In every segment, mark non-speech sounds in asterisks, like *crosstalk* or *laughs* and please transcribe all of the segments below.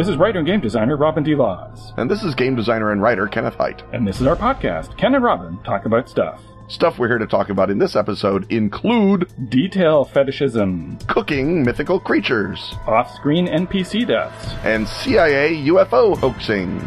This is writer and game designer Robin D. Laws. And this is game designer and writer Kenneth Hite. And this is our podcast, Ken and Robin Talk About Stuff. Stuff we're here to talk about in this episode include Detail fetishism, cooking mythical creatures, off screen NPC deaths, and CIA UFO hoaxing.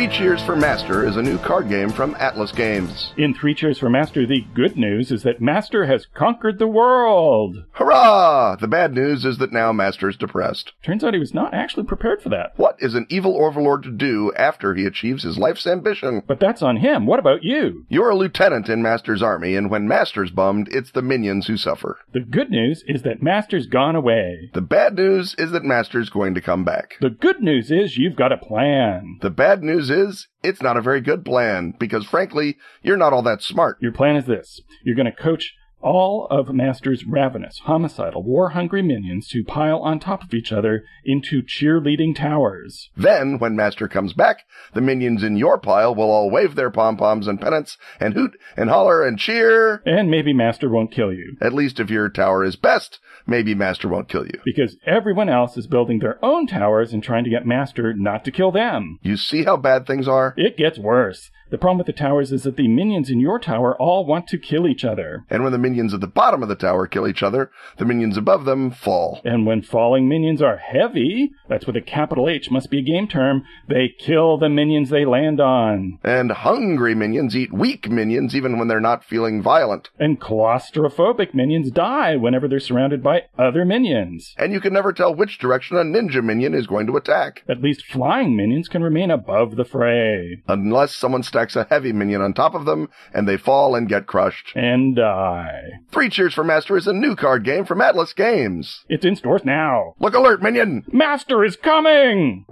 Three Cheers for Master is a new card game from Atlas Games. In Three Cheers for Master, the good news is that Master has conquered the world. Hurrah! The bad news is that now Master is depressed. Turns out he was not actually prepared for that. What is an evil overlord to do after he achieves his life's ambition? But that's on him. What about you? You're a lieutenant in Master's army, and when Master's bummed, it's the minions who suffer. The good news is that Master's gone away. The bad news is that Master's going to come back. The good news is you've got a plan. The bad news is it's not a very good plan because frankly, you're not all that smart. Your plan is this. You're going to coach all of Master's ravenous, homicidal, war-hungry minions to pile on top of each other into cheerleading towers. Then, when Master comes back, the minions in your pile will all wave their pom-poms and pennants and hoot and holler and cheer. And maybe Master won't kill you. At least if your tower is best, maybe Master won't kill you. Because everyone else is building their own towers and trying to get Master not to kill them. You see how bad things are? It gets worse. The problem with the towers is that the minions in your tower all want to kill each other. And when the minions at the bottom of the tower kill each other, the minions above them fall. And when falling minions are heavy, that's with a capital H, must be a game term, they kill the minions they land on. And hungry minions eat weak minions even when they're not feeling violent. And claustrophobic minions die whenever they're surrounded by other minions. And you can never tell which direction a ninja minion is going to attack. At least flying minions can remain above the fray. Unless someone stacks a heavy minion on top of them, and they fall and get crushed. And die. Three Cheers for Master is a new card game from Atlas Games. It's in stores now. Look alert, minion! Master is coming!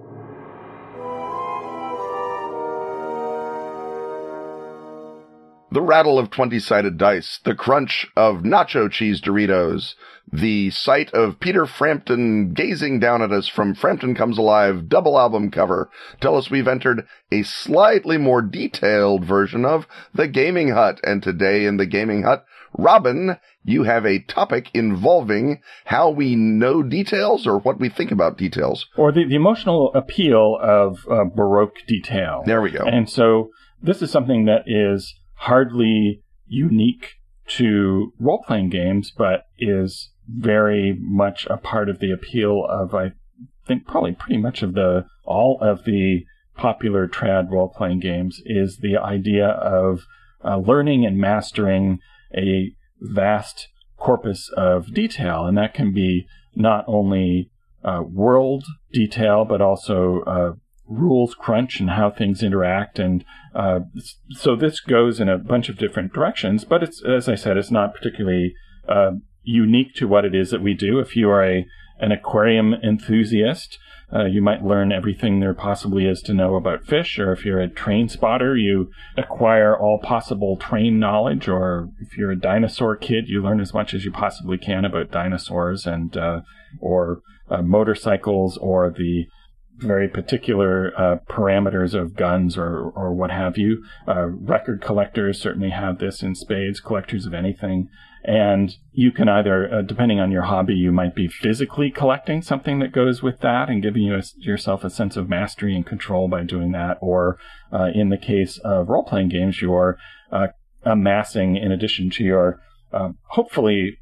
The rattle of 20 sided dice, the crunch of nacho cheese Doritos, the sight of Peter Frampton gazing down at us from Frampton Comes Alive double album cover tell us we've entered a slightly more detailed version of the Gaming Hut. And today in the Gaming Hut, Robin, you have a topic involving how we know details or what we think about details. Or the, the emotional appeal of uh, Baroque detail. There we go. And so this is something that is hardly unique to role playing games, but is very much a part of the appeal of, I think, probably pretty much of the all of the popular trad role playing games is the idea of uh, learning and mastering a vast corpus of detail, and that can be not only uh, world detail, but also uh, rules crunch and how things interact. And uh, so this goes in a bunch of different directions, but it's, as I said, it's not particularly uh, unique to what it is that we do. If you are a an aquarium enthusiast, uh, you might learn everything there possibly is to know about fish, or if you're a train spotter, you acquire all possible train knowledge, or if you're a dinosaur kid, you learn as much as you possibly can about dinosaurs and uh, or uh, motorcycles or the very particular uh, parameters of guns or or what have you. Uh, record collectors certainly have this in spades. Collectors of anything, and you can either, uh, depending on your hobby, you might be physically collecting something that goes with that and giving you a, yourself a sense of mastery and control by doing that, or uh, in the case of role playing games, you're uh, amassing in addition to your hopefully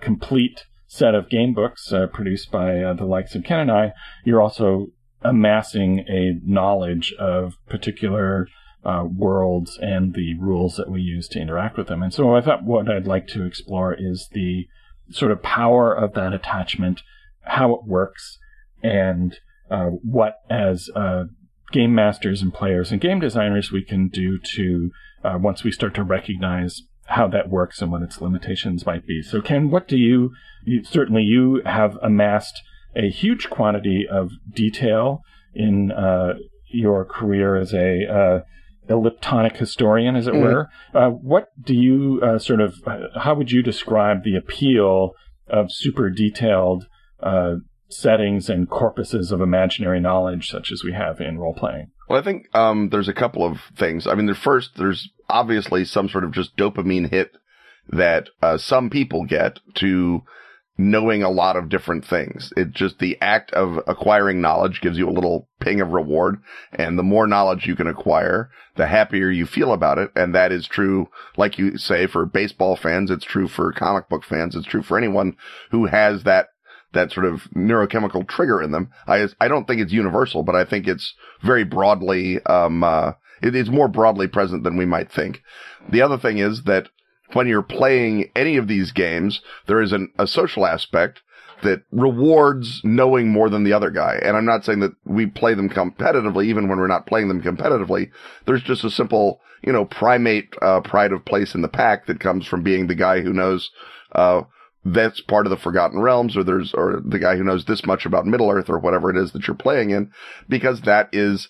complete set of game books produced by the likes of Ken and I. You're also amassing a knowledge of particular uh, worlds and the rules that we use to interact with them. And so I thought what I'd like to explore is the sort of power of that attachment, how it works, and uh, what as uh, game masters and players and game designers we can do to uh, once we start to recognize how that works and what its limitations might be. So Ken, what do you, you certainly you have amassed a huge quantity of detail in uh, your career as a uh, elliptonic historian, as it mm. were. Uh, what do you uh, sort of? Uh, how would you describe the appeal of super detailed uh, settings and corpuses of imaginary knowledge such as we have in role playing? Well, I think um, there's a couple of things. I mean, the first, there's obviously some sort of just dopamine hit that uh, some people get to knowing a lot of different things. It just the act of acquiring knowledge gives you a little ping of reward. And the more knowledge you can acquire, the happier you feel about it. And that is true, like you say, for baseball fans. It's true for comic book fans. It's true for anyone who has that that sort of neurochemical trigger in them. I I don't think it's universal, but I think it's very broadly um uh, it is more broadly present than we might think. The other thing is that when you're playing any of these games, there is an, a social aspect that rewards knowing more than the other guy. And I'm not saying that we play them competitively, even when we're not playing them competitively. There's just a simple, you know, primate uh, pride of place in the pack that comes from being the guy who knows uh, that's part of the Forgotten Realms, or there's or the guy who knows this much about Middle Earth, or whatever it is that you're playing in, because that is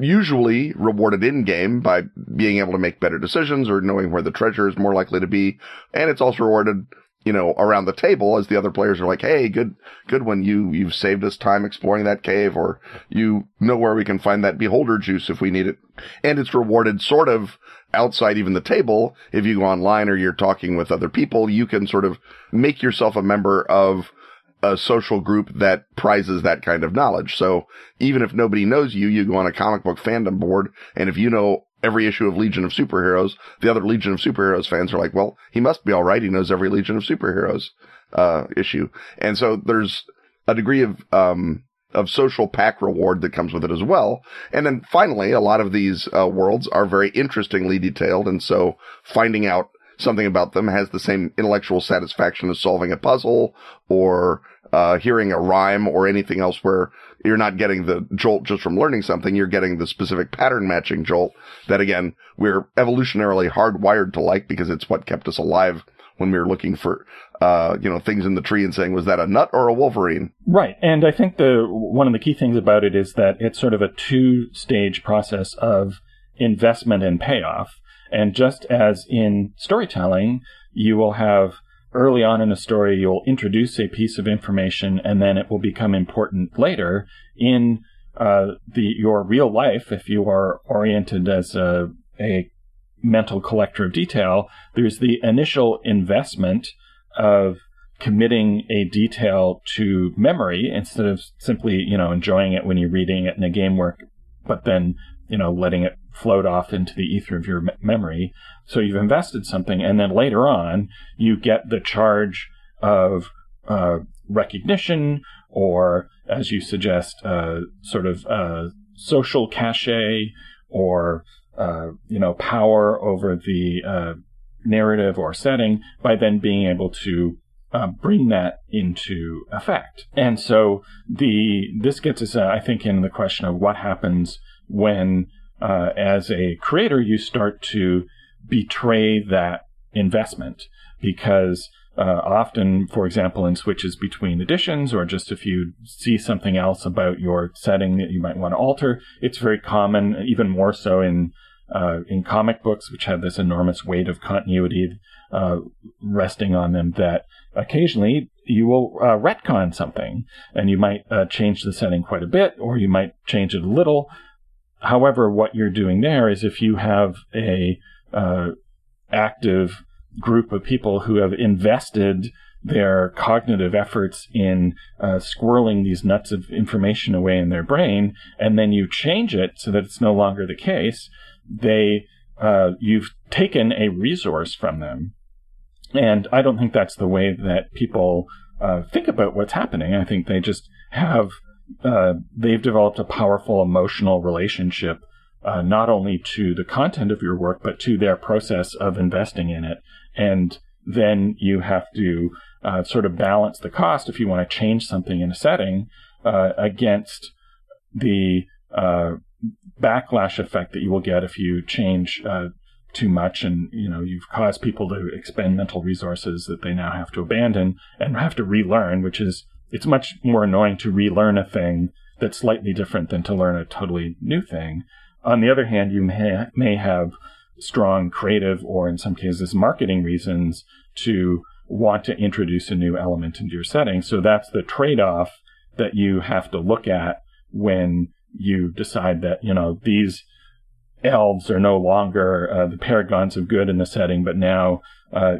usually rewarded in game by being able to make better decisions or knowing where the treasure is more likely to be. And it's also rewarded, you know, around the table as the other players are like, Hey, good, good one. You, you've saved us time exploring that cave or you know where we can find that beholder juice if we need it. And it's rewarded sort of outside even the table. If you go online or you're talking with other people, you can sort of make yourself a member of a social group that prizes that kind of knowledge. So even if nobody knows you, you go on a comic book fandom board, and if you know every issue of Legion of Superheroes, the other Legion of Superheroes fans are like, well, he must be all right. He knows every Legion of Superheroes uh, issue, and so there's a degree of um, of social pack reward that comes with it as well. And then finally, a lot of these uh, worlds are very interestingly detailed, and so finding out something about them has the same intellectual satisfaction as solving a puzzle or uh, hearing a rhyme or anything else where you're not getting the jolt just from learning something. You're getting the specific pattern matching jolt that again, we're evolutionarily hardwired to like because it's what kept us alive when we were looking for, uh, you know, things in the tree and saying, was that a nut or a Wolverine? Right. And I think the, one of the key things about it is that it's sort of a two stage process of investment and payoff. And just as in storytelling, you will have early on in a story, you'll introduce a piece of information and then it will become important later in uh, the your real life. If you are oriented as a, a mental collector of detail, there's the initial investment of committing a detail to memory instead of simply, you know, enjoying it when you're reading it in a game work, but then, you know, letting it float off into the ether of your memory. So you've invested something, and then later on, you get the charge of uh, recognition, or as you suggest, uh, sort of uh, social cachet, or uh, you know, power over the uh, narrative or setting by then being able to uh, bring that into effect. And so the this gets us, uh, I think, in the question of what happens when uh, as a creator, you start to betray that investment because uh, often, for example, in switches between editions, or just if you see something else about your setting that you might want to alter, it's very common, even more so in uh, in comic books, which have this enormous weight of continuity uh, resting on them, that occasionally you will uh, retcon something, and you might uh, change the setting quite a bit, or you might change it a little, However, what you're doing there is if you have a uh, active group of people who have invested their cognitive efforts in uh, squirreling these nuts of information away in their brain, and then you change it so that it's no longer the case, they uh, you've taken a resource from them. And I don't think that's the way that people uh, think about what's happening. I think they just have uh, they've developed a powerful emotional relationship, uh, not only to the content of your work, but to their process of investing in it. And then you have to uh, sort of balance the cost if you want to change something in a setting uh, against the uh, backlash effect that you will get if you change too much and you know you've caused people to expend mental resources that they now have to abandon and have to relearn which is it's much more annoying to relearn a thing that's slightly different than to learn a totally new thing. On the other hand, you may, may have strong creative or in some cases marketing reasons to want to introduce a new element into your setting. So that's the trade off that you have to look at when you decide that, you know, these elves are no longer uh, the paragons of good in the setting, but now uh,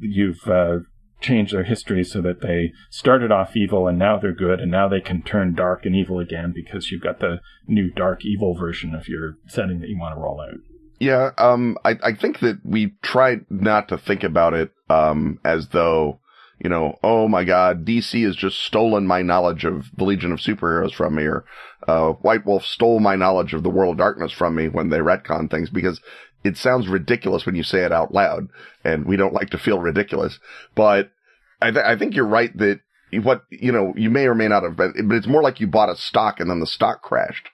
you've uh, changed their history so that they started off evil and now they're good, and now they can turn dark and evil again because you've got the new dark evil version of your setting that you want to roll out. Yeah, um, I, I think that we try not to think about it um, as though you know, oh my God, DC has just stolen my knowledge of the Legion of Superheroes from me, or uh, White Wolf stole my knowledge of the World of Darkness from me when they retcon things, because it sounds ridiculous when you say it out loud, and we don't like to feel ridiculous. But I, th- I think you're right that what you know you may or may not have, but it's more like you bought a stock and then the stock crashed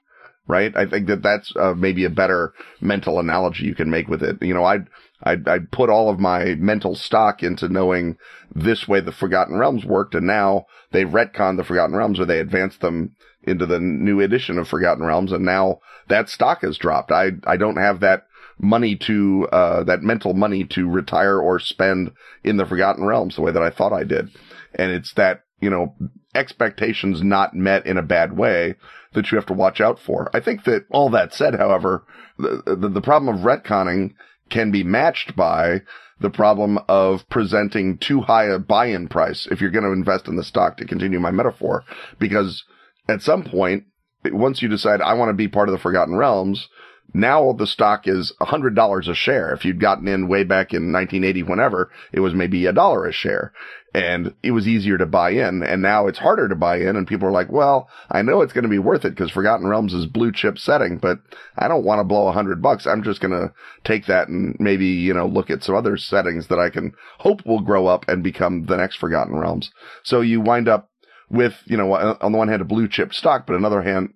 right? I think that that's uh, maybe a better mental analogy you can make with it. You know, I'd, I'd, I'd put all of my mental stock into knowing this way the Forgotten Realms worked, and now they've retconned the Forgotten Realms or they advanced them into the new edition of Forgotten Realms, and now that stock has dropped. I, I don't have that money to, uh, that mental money to retire or spend in the Forgotten Realms the way that I thought I did. And it's that, you know, expectations not met in a bad way that you have to watch out for. I think that all that said, however, the, the, the problem of retconning can be matched by the problem of presenting too high a buy-in price if you're going to invest in the stock to continue my metaphor. Because at some point, once you decide I want to be part of the Forgotten Realms, now the stock is $100 a share. If you'd gotten in way back in 1980, whenever, it was maybe a dollar a share and it was easier to buy in. And now it's harder to buy in and people are like, well, I know it's going to be worth it because Forgotten Realms is blue chip setting, but I don't want to blow a hundred bucks. I'm just going to take that and maybe, you know, look at some other settings that I can hope will grow up and become the next Forgotten Realms. So you wind up with, you know, on the one hand, a blue chip stock, but on the other hand,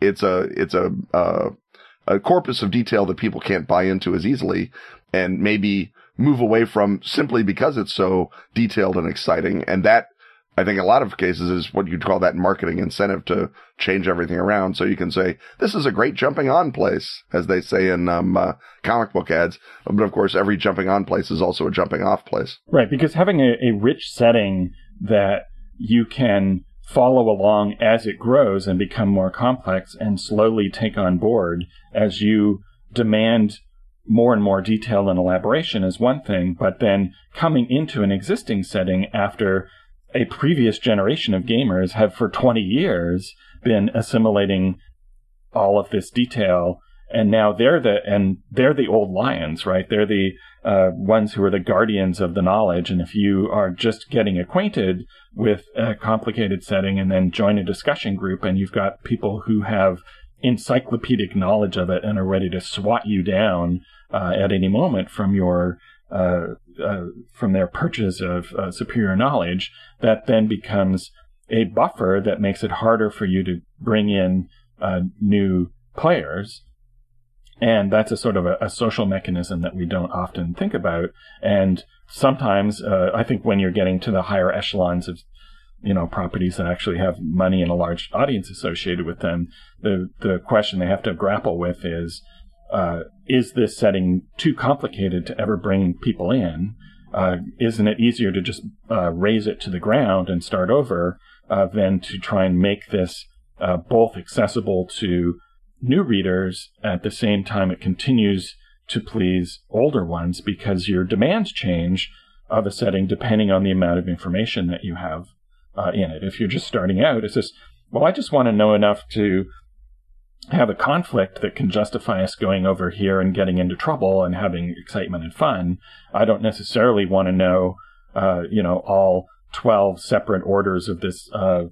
it's a, it's a, uh, a corpus of detail that people can't buy into as easily and maybe move away from simply because it's so detailed and exciting. And that, I think a lot of cases is what you'd call that marketing incentive to change everything around. So you can say, this is a great jumping on place, as they say in um, uh, comic book ads. But of course, every jumping on place is also a jumping off place. Right. Because having a, a rich setting that you can follow along as it grows and become more complex and slowly take on board as you demand more and more detail and elaboration is one thing, but then coming into an existing setting after a previous generation of gamers have for 20 years been assimilating all of this detail and now they're the and they're the old lions right they're the uh, ones who are the guardians of the knowledge. And if you are just getting acquainted with a complicated setting and then join a discussion group and you've got people who have encyclopedic knowledge of it and are ready to swat you down uh, at any moment from your uh, uh from their purchase of uh, superior knowledge, that then becomes a buffer that makes it harder for you to bring in uh, new players and that's a sort of a, a, social mechanism that we don't often think about. And sometimes, uh, I think when you're getting to the higher echelons of, you know, properties that actually have money and a large audience associated with them, the, the question they have to grapple with is, uh, is this setting too complicated to ever bring people in? Uh, isn't it easier to just uh, raze it to the ground and start over uh, than to try and make this uh, both accessible to new readers at the same time it continues to please older ones because your demands change of a setting depending on the amount of information that you have uh, in it. If you're just starting out, it's just, well, I just want to know enough to have a conflict that can justify us going over here and getting into trouble and having excitement and fun. I don't necessarily want to know, uh, you know, all 12 separate orders of this uh,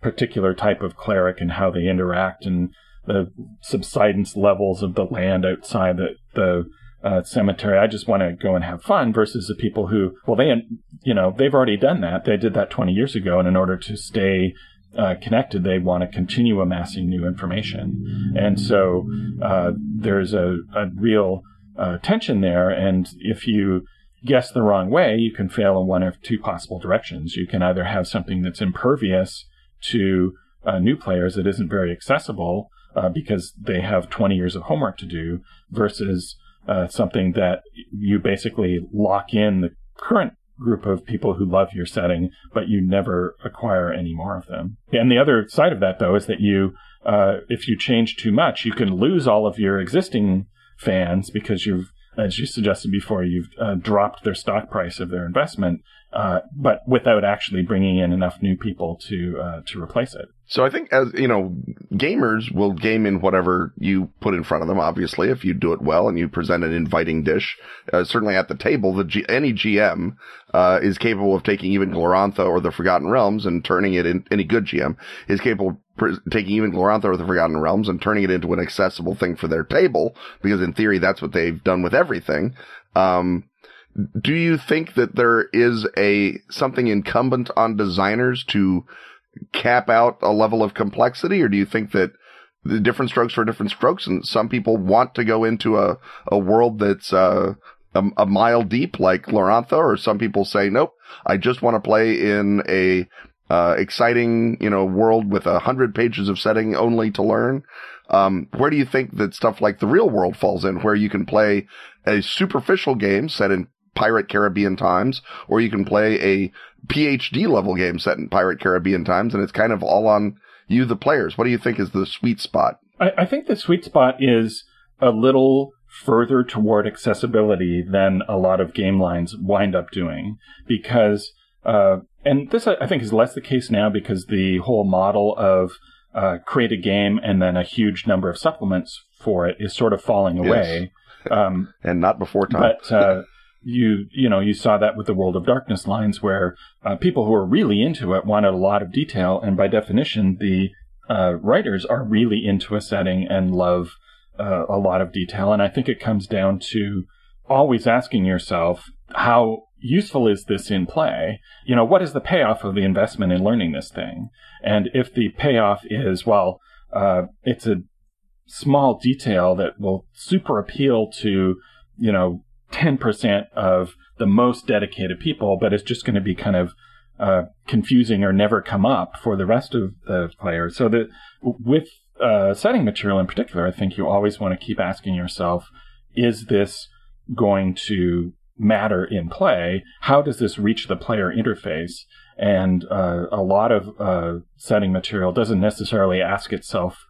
particular type of cleric and how they interact and the subsidence levels of the land outside the, the uh, cemetery. I just want to go and have fun versus the people who, well, they, you know, they've already done that. They did that 20 years ago. And in order to stay uh, connected, they want to continue amassing new information. And so uh, there's a, a real uh, tension there. And if you guess the wrong way, you can fail in one of two possible directions. You can either have something that's impervious to uh, new players that isn't very accessible, uh, because they have 20 years of homework to do versus uh, something that you basically lock in the current group of people who love your setting, but you never acquire any more of them. And the other side of that, though, is that you, uh, if you change too much, you can lose all of your existing fans because you've, as you suggested before, you've uh, dropped their stock price of their investment, uh, but without actually bringing in enough new people to uh, to replace it. So I think as you know, gamers will game in whatever you put in front of them. Obviously, if you do it well and you present an inviting dish, uh, certainly at the table, the G- any GM uh, is capable of taking even Glorantha or the Forgotten Realms and turning it in. Any good GM is capable of taking even Glorantha or the Forgotten Realms and turning it into an accessible thing for their table, because in theory that's what they've done with everything. Um, do you think that there is a something incumbent on designers to cap out a level of complexity, or do you think that the different strokes for different strokes, and some people want to go into a a world that's uh, a, a mile deep like Glorantha, or some people say, nope, I just want to play in a uh, exciting, you know, world with a hundred pages of setting only to learn. Um, where do you think that stuff like the real world falls in, where you can play a superficial game set in Pirate Caribbean times, or you can play a PhD level game set in Pirate Caribbean times, and it's kind of all on you, the players. What do you think is the sweet spot? I, I think the sweet spot is a little further toward accessibility than a lot of game lines wind up doing because uh, and this I think is less the case now because the whole model of uh, create a game and then a huge number of supplements for it is sort of falling away. Yes. Um, *laughs* and not before time. But uh, *laughs* you you know you saw that with the World of Darkness lines where uh, people who are really into it wanted a lot of detail, and by definition, the uh, writers are really into a setting and love uh, a lot of detail. And I think it comes down to always asking yourself how useful is this in play? You know, what is the payoff of the investment in learning this thing? And if the payoff is, well, uh, it's a small detail that will super appeal to, you know, 10% of the most dedicated people, but it's just going to be kind of uh, confusing or never come up for the rest of the players. So that with uh, setting material in particular, I think you always want to keep asking yourself, is this going to matter in play? How does this reach the player interface? And uh, a lot of uh, setting material doesn't necessarily ask itself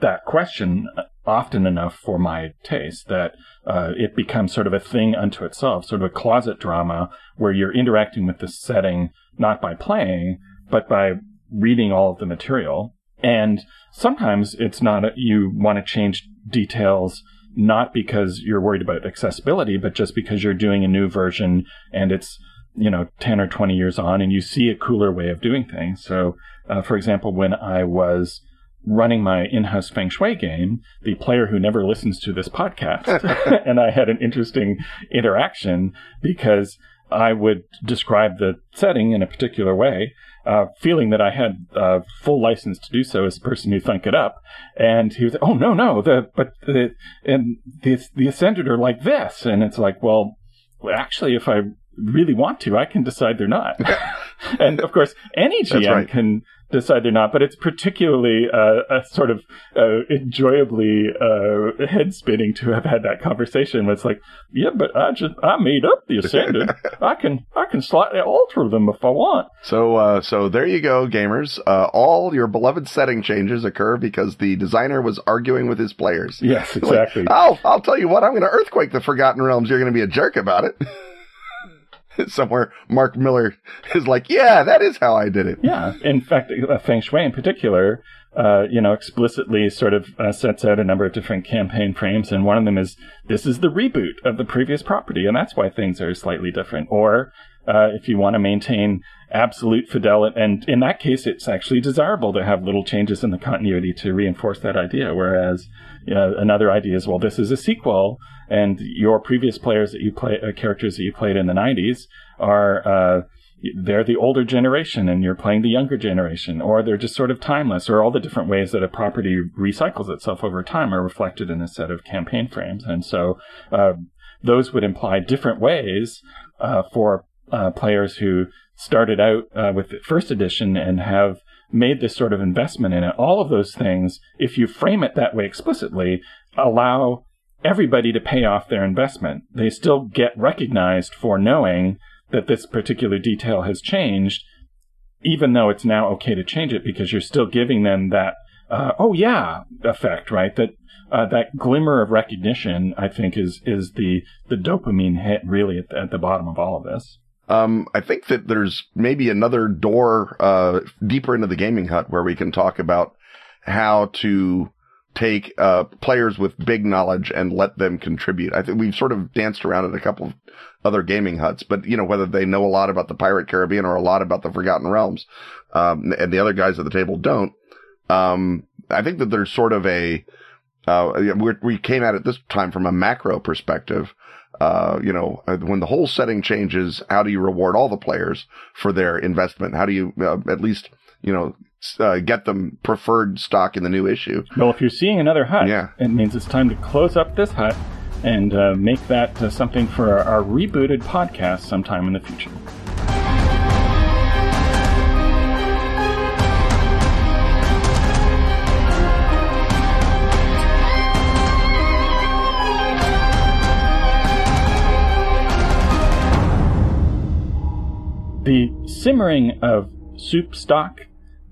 that question often enough for my taste that uh, it becomes sort of a thing unto itself, sort of a closet drama where you're interacting with the setting not by playing, but by reading all of the material. And sometimes it's not, a, you want to change details not because you're worried about accessibility, but just because you're doing a new version and it's, you know, 10 or 20 years on and you see a cooler way of doing things. So, uh, for example, when I was running my in-house feng shui game, the player who never listens to this podcast, *laughs* and I had an interesting interaction because I would describe the setting in a particular way, uh, feeling that I had uh, full license to do so as the person who thunk it up. And he was, oh no, no, the but the and the the ascended are like this, and it's like, well, actually, if I really want to, I can decide they're not. *laughs* and of course, any GM right. can decide they're not, but it's particularly uh, a sort of uh, enjoyably uh, head spinning to have had that conversation. Where it's like, yeah, but I just I made up the ascended. *laughs* I can I can slightly alter them if I want. So uh, so there you go, gamers. Uh, all your beloved setting changes occur because the designer was arguing with his players. Yes, *laughs* exactly. Like, I'll I'll tell you what. I'm going to earthquake the Forgotten Realms. You're going to be a jerk about it. *laughs* *laughs* somewhere Mark Miller is like, yeah, that is how I did it. Yeah. In fact, uh, Feng Shui in particular, uh, you know, explicitly sort of uh, sets out a number of different campaign frames, and one of them is this is the reboot of the previous property, and that's why things are slightly different. Or uh, if you want to maintain absolute fidelity, and in that case, it's actually desirable to have little changes in the continuity to reinforce that idea. Whereas you know, another idea is, well, this is a sequel, and your previous players that you play, uh, characters that you played in the '90s are. Uh, they're the older generation and you're playing the younger generation, or they're just sort of timeless, or all the different ways that a property recycles itself over time are reflected in a set of campaign frames. And so uh, those would imply different ways uh, for uh, players who started out uh, with the first edition and have made this sort of investment in it. All of those things, if you frame it that way explicitly, allow everybody to pay off their investment. They still get recognized for knowing that this particular detail has changed, even though it's now okay to change it because you're still giving them that uh, oh yeah effect, right? That uh, that glimmer of recognition, I think, is is the the dopamine hit really at the, at the bottom of all of this. Um, I think that there's maybe another door uh, deeper into the gaming hut where we can talk about how to take uh, players with big knowledge and let them contribute. I think we've sort of danced around at a couple of other gaming huts, but you know whether they know a lot about the Pirate Caribbean or a lot about the Forgotten Realms, um, and the other guys at the table don't. Um, I think that there's sort of a uh, we came at it this time from a macro perspective. Uh, you know, uh, when the whole setting changes, how do you reward all the players for their investment? How do you uh, at least, you know, uh, get them preferred stock in the new issue? Well, if you're seeing another hut, yeah. it means it's time to close up this hut and uh, make that uh, something for our, our rebooted podcast sometime in the future. The simmering of soup stock,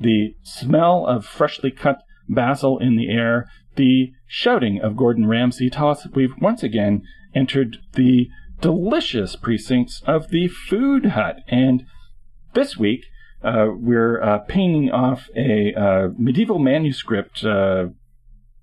the smell of freshly cut basil in the air, the shouting of Gordon Ramsay tell us that we've once again entered the delicious precincts of the food hut. And this week, uh, we're uh, painting off a uh, medieval manuscript uh,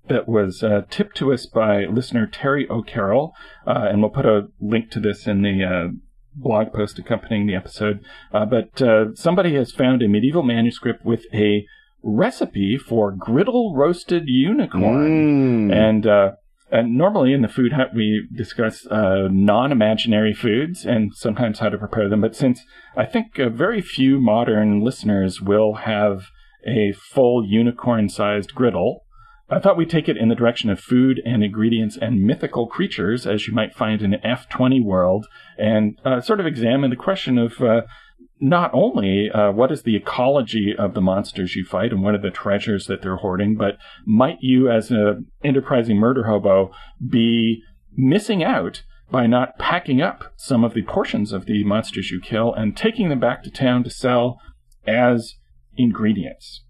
that was uh, tipped to us by listener Terry O'Carroll, uh, and we'll put a link to this in the blog post accompanying the episode. Uh, but uh, somebody has found a medieval manuscript with a recipe for griddle roasted unicorn. Mm. And, uh, and normally in the food hut, we discuss uh, non imaginary foods and sometimes how to prepare them. But since I think uh, very few modern listeners will have a full unicorn sized griddle, I thought we'd take it in the direction of food and ingredients and mythical creatures, as you might find in an F20 world, and uh, sort of examine the question of uh, not only uh, what is the ecology of the monsters you fight and what are the treasures that they're hoarding, but might you, as an enterprising murder hobo, be missing out by not packing up some of the portions of the monsters you kill and taking them back to town to sell as ingredients?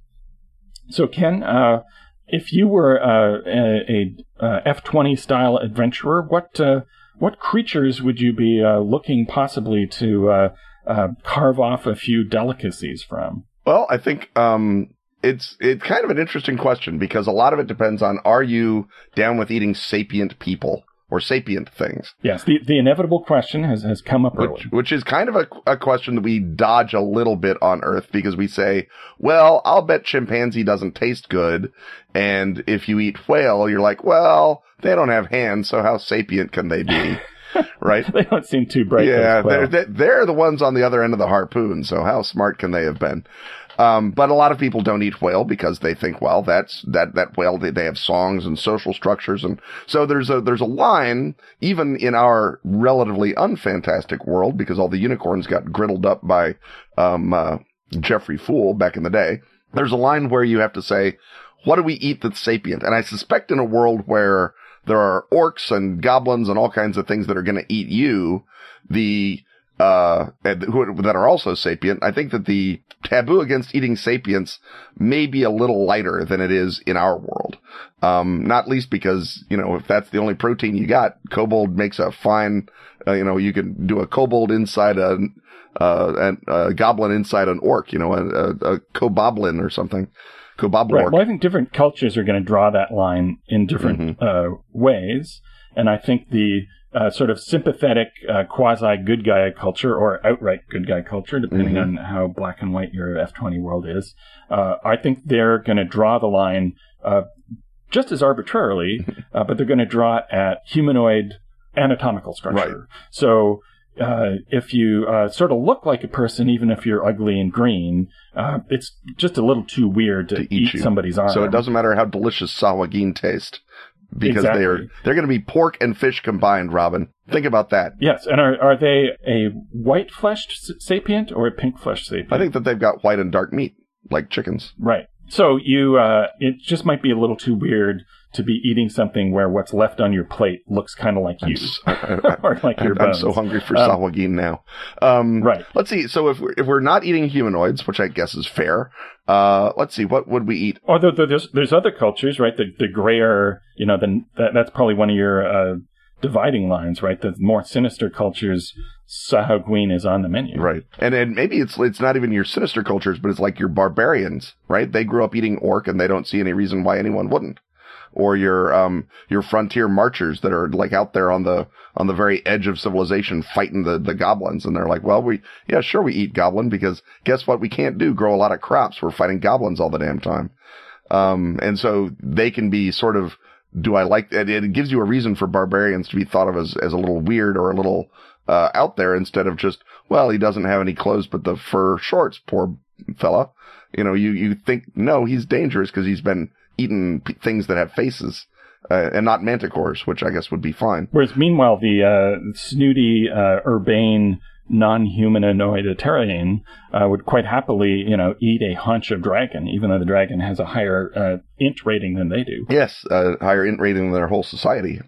So, Ken, uh, if you were uh, a, a F twenty style adventurer, what uh, what creatures would you be uh, looking possibly to uh, uh, carve off a few delicacies from? Well, I think um, it's it's kind of an interesting question because a lot of it depends on are you down with eating sapient people? Or sapient things. Yes, the, the inevitable question has, has come up which, early. Which is kind of a, a question that we dodge a little bit on Earth because we say, well, I'll bet chimpanzee doesn't taste good. And if you eat whale, you're like, well, they don't have hands, so how sapient can they be? *laughs* right? they don't seem too bright. Yeah, they're, they're the ones on the other end of the harpoon, so how smart can they have been? Um, but a lot of people don't eat whale because they think, well, that's, that, that whale, they, they have songs and social structures. And so there's a, there's a line, even in our relatively unfantastic world, because all the unicorns got griddled up by, um, uh, Jeffrey Fool back in the day. There's a line where you have to say, what do we eat that's sapient? And I suspect in a world where there are orcs and goblins and all kinds of things that are going to eat you, the uh, who, that are also sapient. I think that the taboo against eating sapients may be a little lighter than it is in our world. Um, not least because, you know, if that's the only protein you got, kobold makes a fine, uh, you know, you can do a kobold inside a, uh, a goblin inside an orc, you know, a, a, a koboblin or something. Koboblin. Right. Well, I think different cultures are going to draw that line in different mm-hmm. uh, ways. And I think the, uh, sort of sympathetic uh, quasi good guy culture or outright good guy culture, depending mm-hmm. on how black and white your F20 world is. Uh, I think they're going to draw the line uh, just as arbitrarily, *laughs* uh, but they're going to draw it at humanoid anatomical structure. Right. So uh, if you uh, sort of look like a person, even if you're ugly and green, uh, it's just a little too weird to, to eat, eat somebody's arm. So it doesn't matter how delicious Sahuagin tastes because exactly. they're they're going to be pork and fish combined. Robin, think about that. Yes, and are are they a white fleshed sapient or a pink fleshed sapient? I think that they've got white and dark meat like chickens. Right. So you, uh, it just might be a little too weird to be eating something where what's left on your plate looks kind of like you, *laughs* or like your I'm, bones. so hungry for Um, Sahuagin now. Um, Right. Let's see. So if we're, if we're not eating humanoids, which I guess is fair, uh, let's see. What would we eat? Although there's there's other cultures, right? The the grayer, you know, then that, that's probably one of your uh, dividing lines, right? The more sinister cultures, Sahuagin is on the menu. Right. And and maybe it's it's not even your sinister cultures, but it's like your barbarians, right? They grew up eating orc and they don't see any reason why anyone wouldn't. Or your um your frontier marchers that are like out there on the on the very edge of civilization fighting the, the goblins and they're like, Well we yeah, sure we eat goblin because guess what we can't do? Grow a lot of crops. We're fighting goblins all the damn time. Um and so they can be sort of do I like it? It gives you a reason for barbarians to be thought of as, as a little weird or a little uh, out there instead of just, well, he doesn't have any clothes but the fur shorts, poor fella. You know, you, you think, no, he's dangerous because he's been eating p- things that have faces, uh, and not manticores, which I guess would be fine. Whereas meanwhile, the uh, snooty, uh, urbane, non-humaninoiditarian uh, would quite happily, you know, eat a haunch of dragon, even though the dragon has a higher uh, int rating than they do. Yes, uh, higher int rating than their whole society.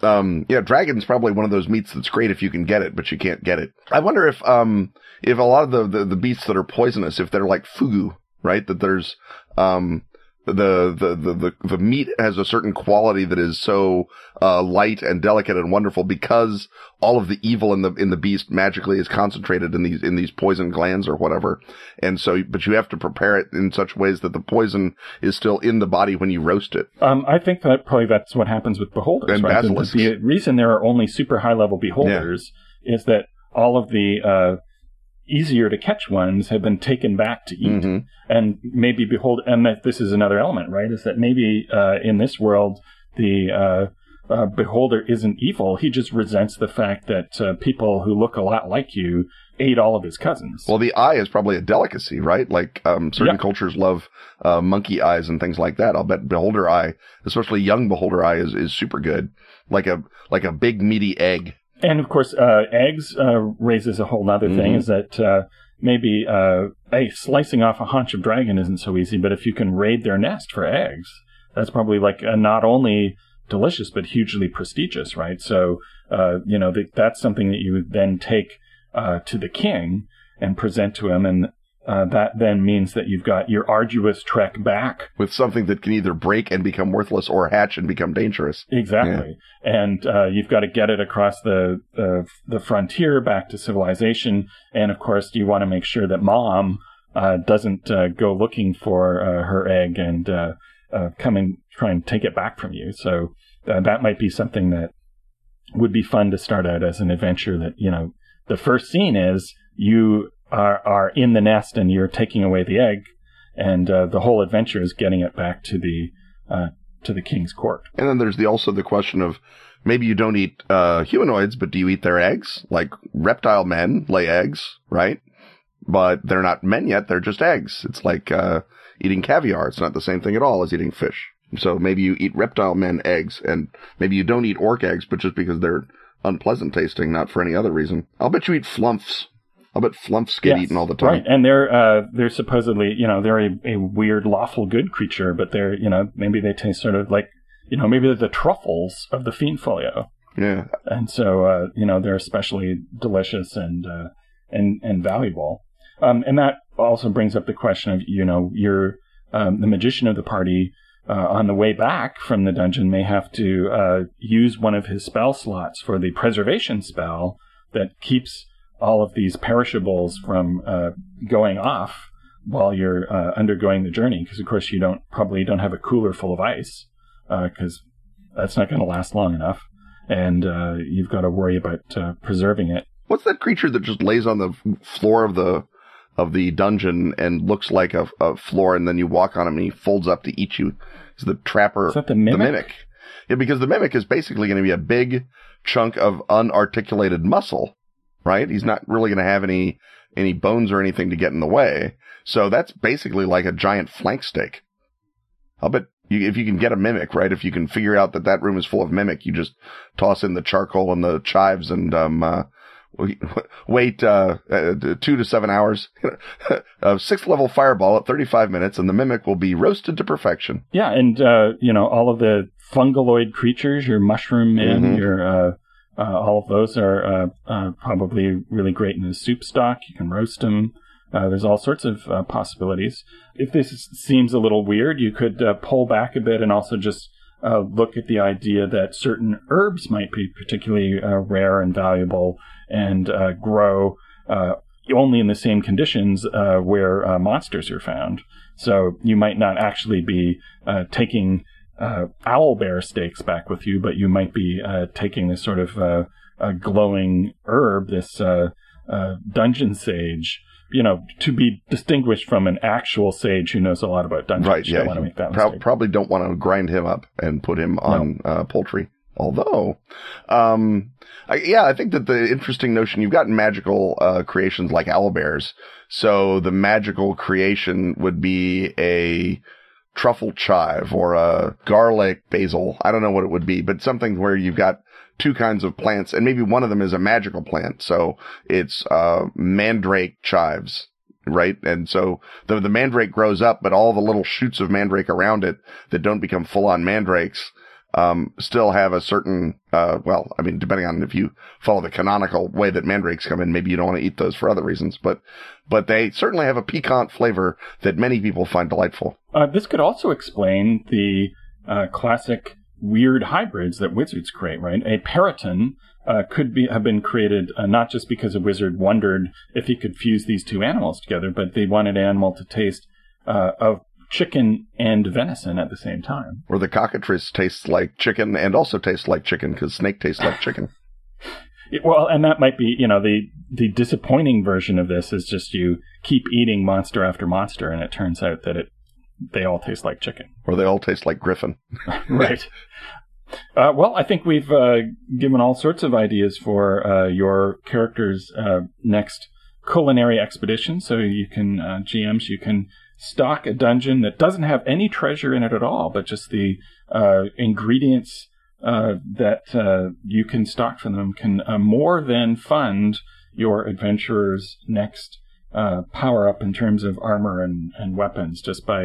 Um, yeah, dragon's probably one of those meats that's great if you can get it, but you can't get it. I wonder if, um, if a lot of the, the, the beasts that are poisonous, if they're like fugu, right? That there's, um, the, the, the, the, the meat has a certain quality that is so, uh, light and delicate and wonderful because all of the evil in the, in the beast magically is concentrated in these, in these poison glands or whatever. And so, but you have to prepare it in such ways that the poison is still in the body when you roast it. Um, I think that probably that's what happens with beholders. And right? The- basilisks. The, reason there are only super high level beholders is that all of the uh, easier to catch ones have been taken back to eat, Mhm. and maybe behold, and that this is another element, right? Is that maybe uh, in this world the uh, uh, beholder isn't evil; he just resents the fact that uh, people who look a lot like you ate all of his cousins. Well, the eye is probably a delicacy, right? Like, um, certain Yeah. cultures love, uh, monkey eyes and things like that. I'll bet beholder eye, especially young beholder eye is, is super good. Like a, like a big meaty egg. And of course, uh, eggs uh, raises a whole other thing. Mhm. Is that uh, maybe uh, hey, slicing off a haunch of dragon isn't so easy, but if you can raid their nest for eggs, that's probably like uh, not only delicious but hugely prestigious, right? So uh, you know th- that's something that you would then take uh, to the king and present to him, and uh, that then means that you've got your arduous trek back with something that can either break and become worthless or hatch and become dangerous. Exactly, and uh, you've got to get it across the, the the frontier back to civilization, and of course you want to make sure that mom uh, doesn't uh, go looking for uh, her egg and uh, uh, come and try and take it back from you. So uh, that might be something that would be fun to start out as an adventure. That you know, the first scene is you are are in the nest and you're taking away the egg, and uh, the whole adventure is getting it back to the uh, to the king's court. And then there's the, also the question of maybe you don't eat, uh, humanoids, but do you eat their eggs? Like reptile men lay eggs, right? But they're not men yet. They're just eggs. It's like, uh, eating caviar. It's not the same thing at all as eating fish. So maybe you eat reptile men eggs and maybe you don't eat orc eggs, but just because they're unpleasant tasting, not for any other reason. I'll bet you eat flumps. I'll bet flumps get Yes, eaten all the time. Right, and they're uh, they're supposedly you know they're a, a weird lawful good creature, but they're you know maybe they taste sort of like you know maybe they're the truffles of the fiend folio, Yeah. and so uh, you know they're especially delicious and uh, and and valuable. Um, and that also brings up the question of you know you're um, the magician of the party. Uh, on the way back from the dungeon, may have to uh, use one of his spell slots for the preservation spell that keeps all of these perishables from uh, going off while you're uh, undergoing the journey. Because of course you don't probably don't have a cooler full of ice because that's not going to last long enough, and uh, you've got to worry about uh, preserving it. What's that creature that just lays on the floor of the of the dungeon and looks like a, a floor, and then you walk on him and he folds up to eat you? Is the trapper Is that the mimic? the mimic? Yeah, because the mimic is basically going to be a big chunk of unarticulated muscle, right? He's not really going to have any any bones or anything to get in the way. So that's basically like a giant flank steak. I'll bet you, if you can get a mimic, right? If you can figure out that that room is full of mimic, you just toss in the charcoal and the chives and um uh, *laughs* wait uh, uh, two to seven hours. *laughs* a sixth level fireball at 35 minutes, and the mimic will be roasted to perfection. Yeah, and uh, you know all of the fungaloid creatures, your mushroom men, mm-hmm. your uh, uh, all of those are uh, uh, probably really great in a soup stock. You can roast them. Uh, there's all sorts of uh, possibilities. If this seems a little weird, you could uh, pull back a bit and also just look at the idea that certain herbs might be particularly rare and valuable and grow only in the same conditions where monsters are found. So you might not actually be taking uh, owl bear steaks back with you, but you might be uh, taking this sort of uh, glowing herb, this uh, uh, dungeon sage, you know, to be distinguished from an actual sage who knows a lot about dungeons. Right. Yeah. Don't want to pro- probably don't want to grind him up and put him on no. Uh, poultry. Although, um, I, yeah, I think that the interesting notion you've got magical creations like owl bears. So the magical creation would be a truffle chive or a garlic basil. I don't know what it would be, but something where you've got two kinds of plants and maybe one of them is a magical plant. So it's, uh, mandrake chives. Right. And so the, the mandrake grows up, but all the little shoots of mandrake around it that don't become full on mandrakes um, still have a certain, uh, well, I mean, depending on if you follow the canonical way that mandrakes come in, maybe you don't want to eat those for other reasons, but, but they certainly have a piquant flavor that many people find delightful. Uh, this could also explain the, uh, classic weird hybrids that wizards create, right? A peryton, uh, could be, have been created, uh, not just because a wizard wondered if he could fuse these two animals together, but they wanted an animal to taste, uh, of chicken and venison at the same time. Or the cockatrice tastes like chicken and also tastes like chicken because snake tastes like chicken. *laughs* well, and that might be, you know, the the disappointing version of this is just you keep eating monster after monster, and it turns out that it they all taste like chicken, or they all taste like griffin. *laughs* *laughs* right. Uh, well, I think we've uh, given all sorts of ideas for uh, your character's uh, next culinary expedition. So you can uh, GMs, you can stock a dungeon that doesn't have any treasure in it at all, but just the uh, ingredients uh, that uh, you can stock from them can uh, more than fund your adventurer's next uh, power up in terms of armor and, and weapons just by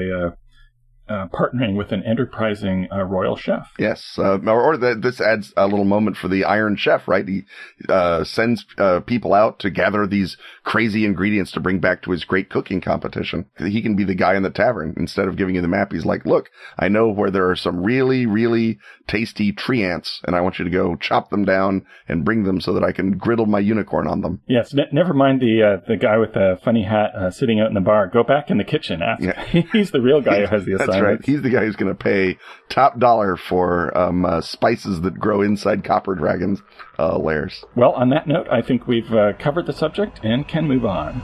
uh, partnering with an enterprising uh, royal chef. Yes, uh, or, or the, this adds a little moment for the Iron Chef, right? He uh, sends uh, people out to gather these crazy ingredients to bring back to his great cooking competition. He can be the guy in the tavern instead of giving you the map. He's like, "Look, I know where there are some really, really tasty treants, and I want you to go chop them down and bring them so that I can griddle my unicorn on them." Yes, n- never mind the uh, the guy with the funny hat sitting out in the bar. Go back in the kitchen. Ask. Yeah. *laughs* He's the real guy who has the *laughs* assignment. That's right. He's the guy who's going to pay top dollar for um, uh, spices that grow inside copper dragons uh, layers. Well, on that note, I think we've uh, covered the subject and can move on.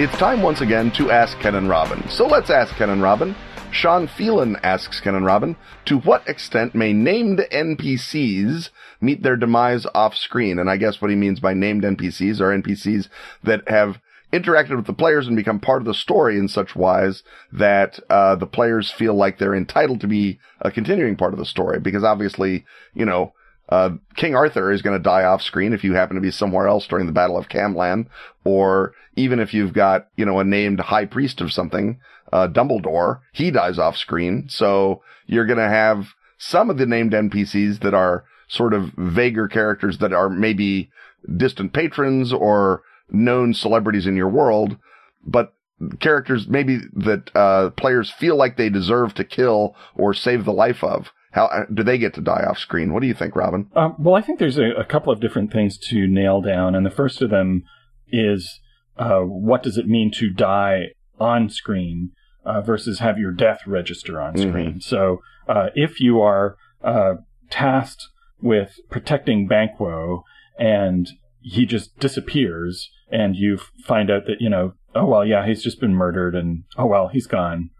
It's time once again to ask Ken and Robin. So let's ask Ken and Robin. Sean Phelan asks Ken and Robin, to what extent may named NPCs meet their demise off screen? And I guess what he means by named NPCs are NPCs that have interacted with the players and become part of the story in such wise that uh, the players feel like they're entitled to be a continuing part of the story. Because obviously, you know, uh, King Arthur is going to die off screen if you happen to be somewhere else during the Battle of Camlann, or even if you've got, you know, a named high priest of something, uh, Dumbledore, he dies off screen. So you're going to have some of the named NPCs that are sort of vaguer characters that are maybe distant patrons or known celebrities in your world, but characters maybe that, uh, players feel like they deserve to kill or save the life of. How uh, do they get to die off screen? What do you think, Robin? Um, well, I think there's a, a, couple of different things to nail down, and the first of them is uh, what does it mean to die on screen uh, versus have your death register on mm-hmm. screen. Mm-hmm. So, uh, if you are uh, tasked with protecting Banquo and he just disappears and you find out that, you know, oh, well, yeah, he's just been murdered and, oh, well, he's gone.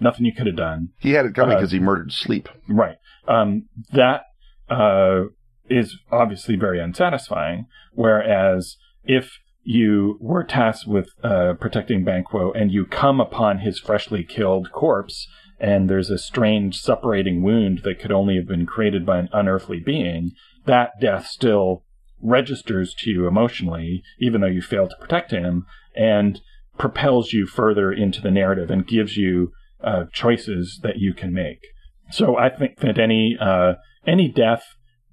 Nothing you could have done. He had it coming because uh, he murdered Sleep. Right. Um, that uh, is obviously very unsatisfying. Whereas if you were tasked with uh, protecting Banquo and you come upon his freshly killed corpse and there's a strange separating wound that could only have been created by an unearthly being, that death still registers to you emotionally, even though you failed to protect him, and propels you further into the narrative and gives you uh, choices that you can make. So I think that any uh, any death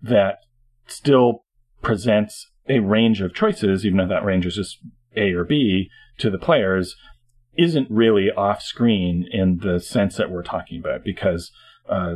that still presents a range of choices, even though that range is just A or B to the players, isn't really off screen in the sense that we're talking about because uh,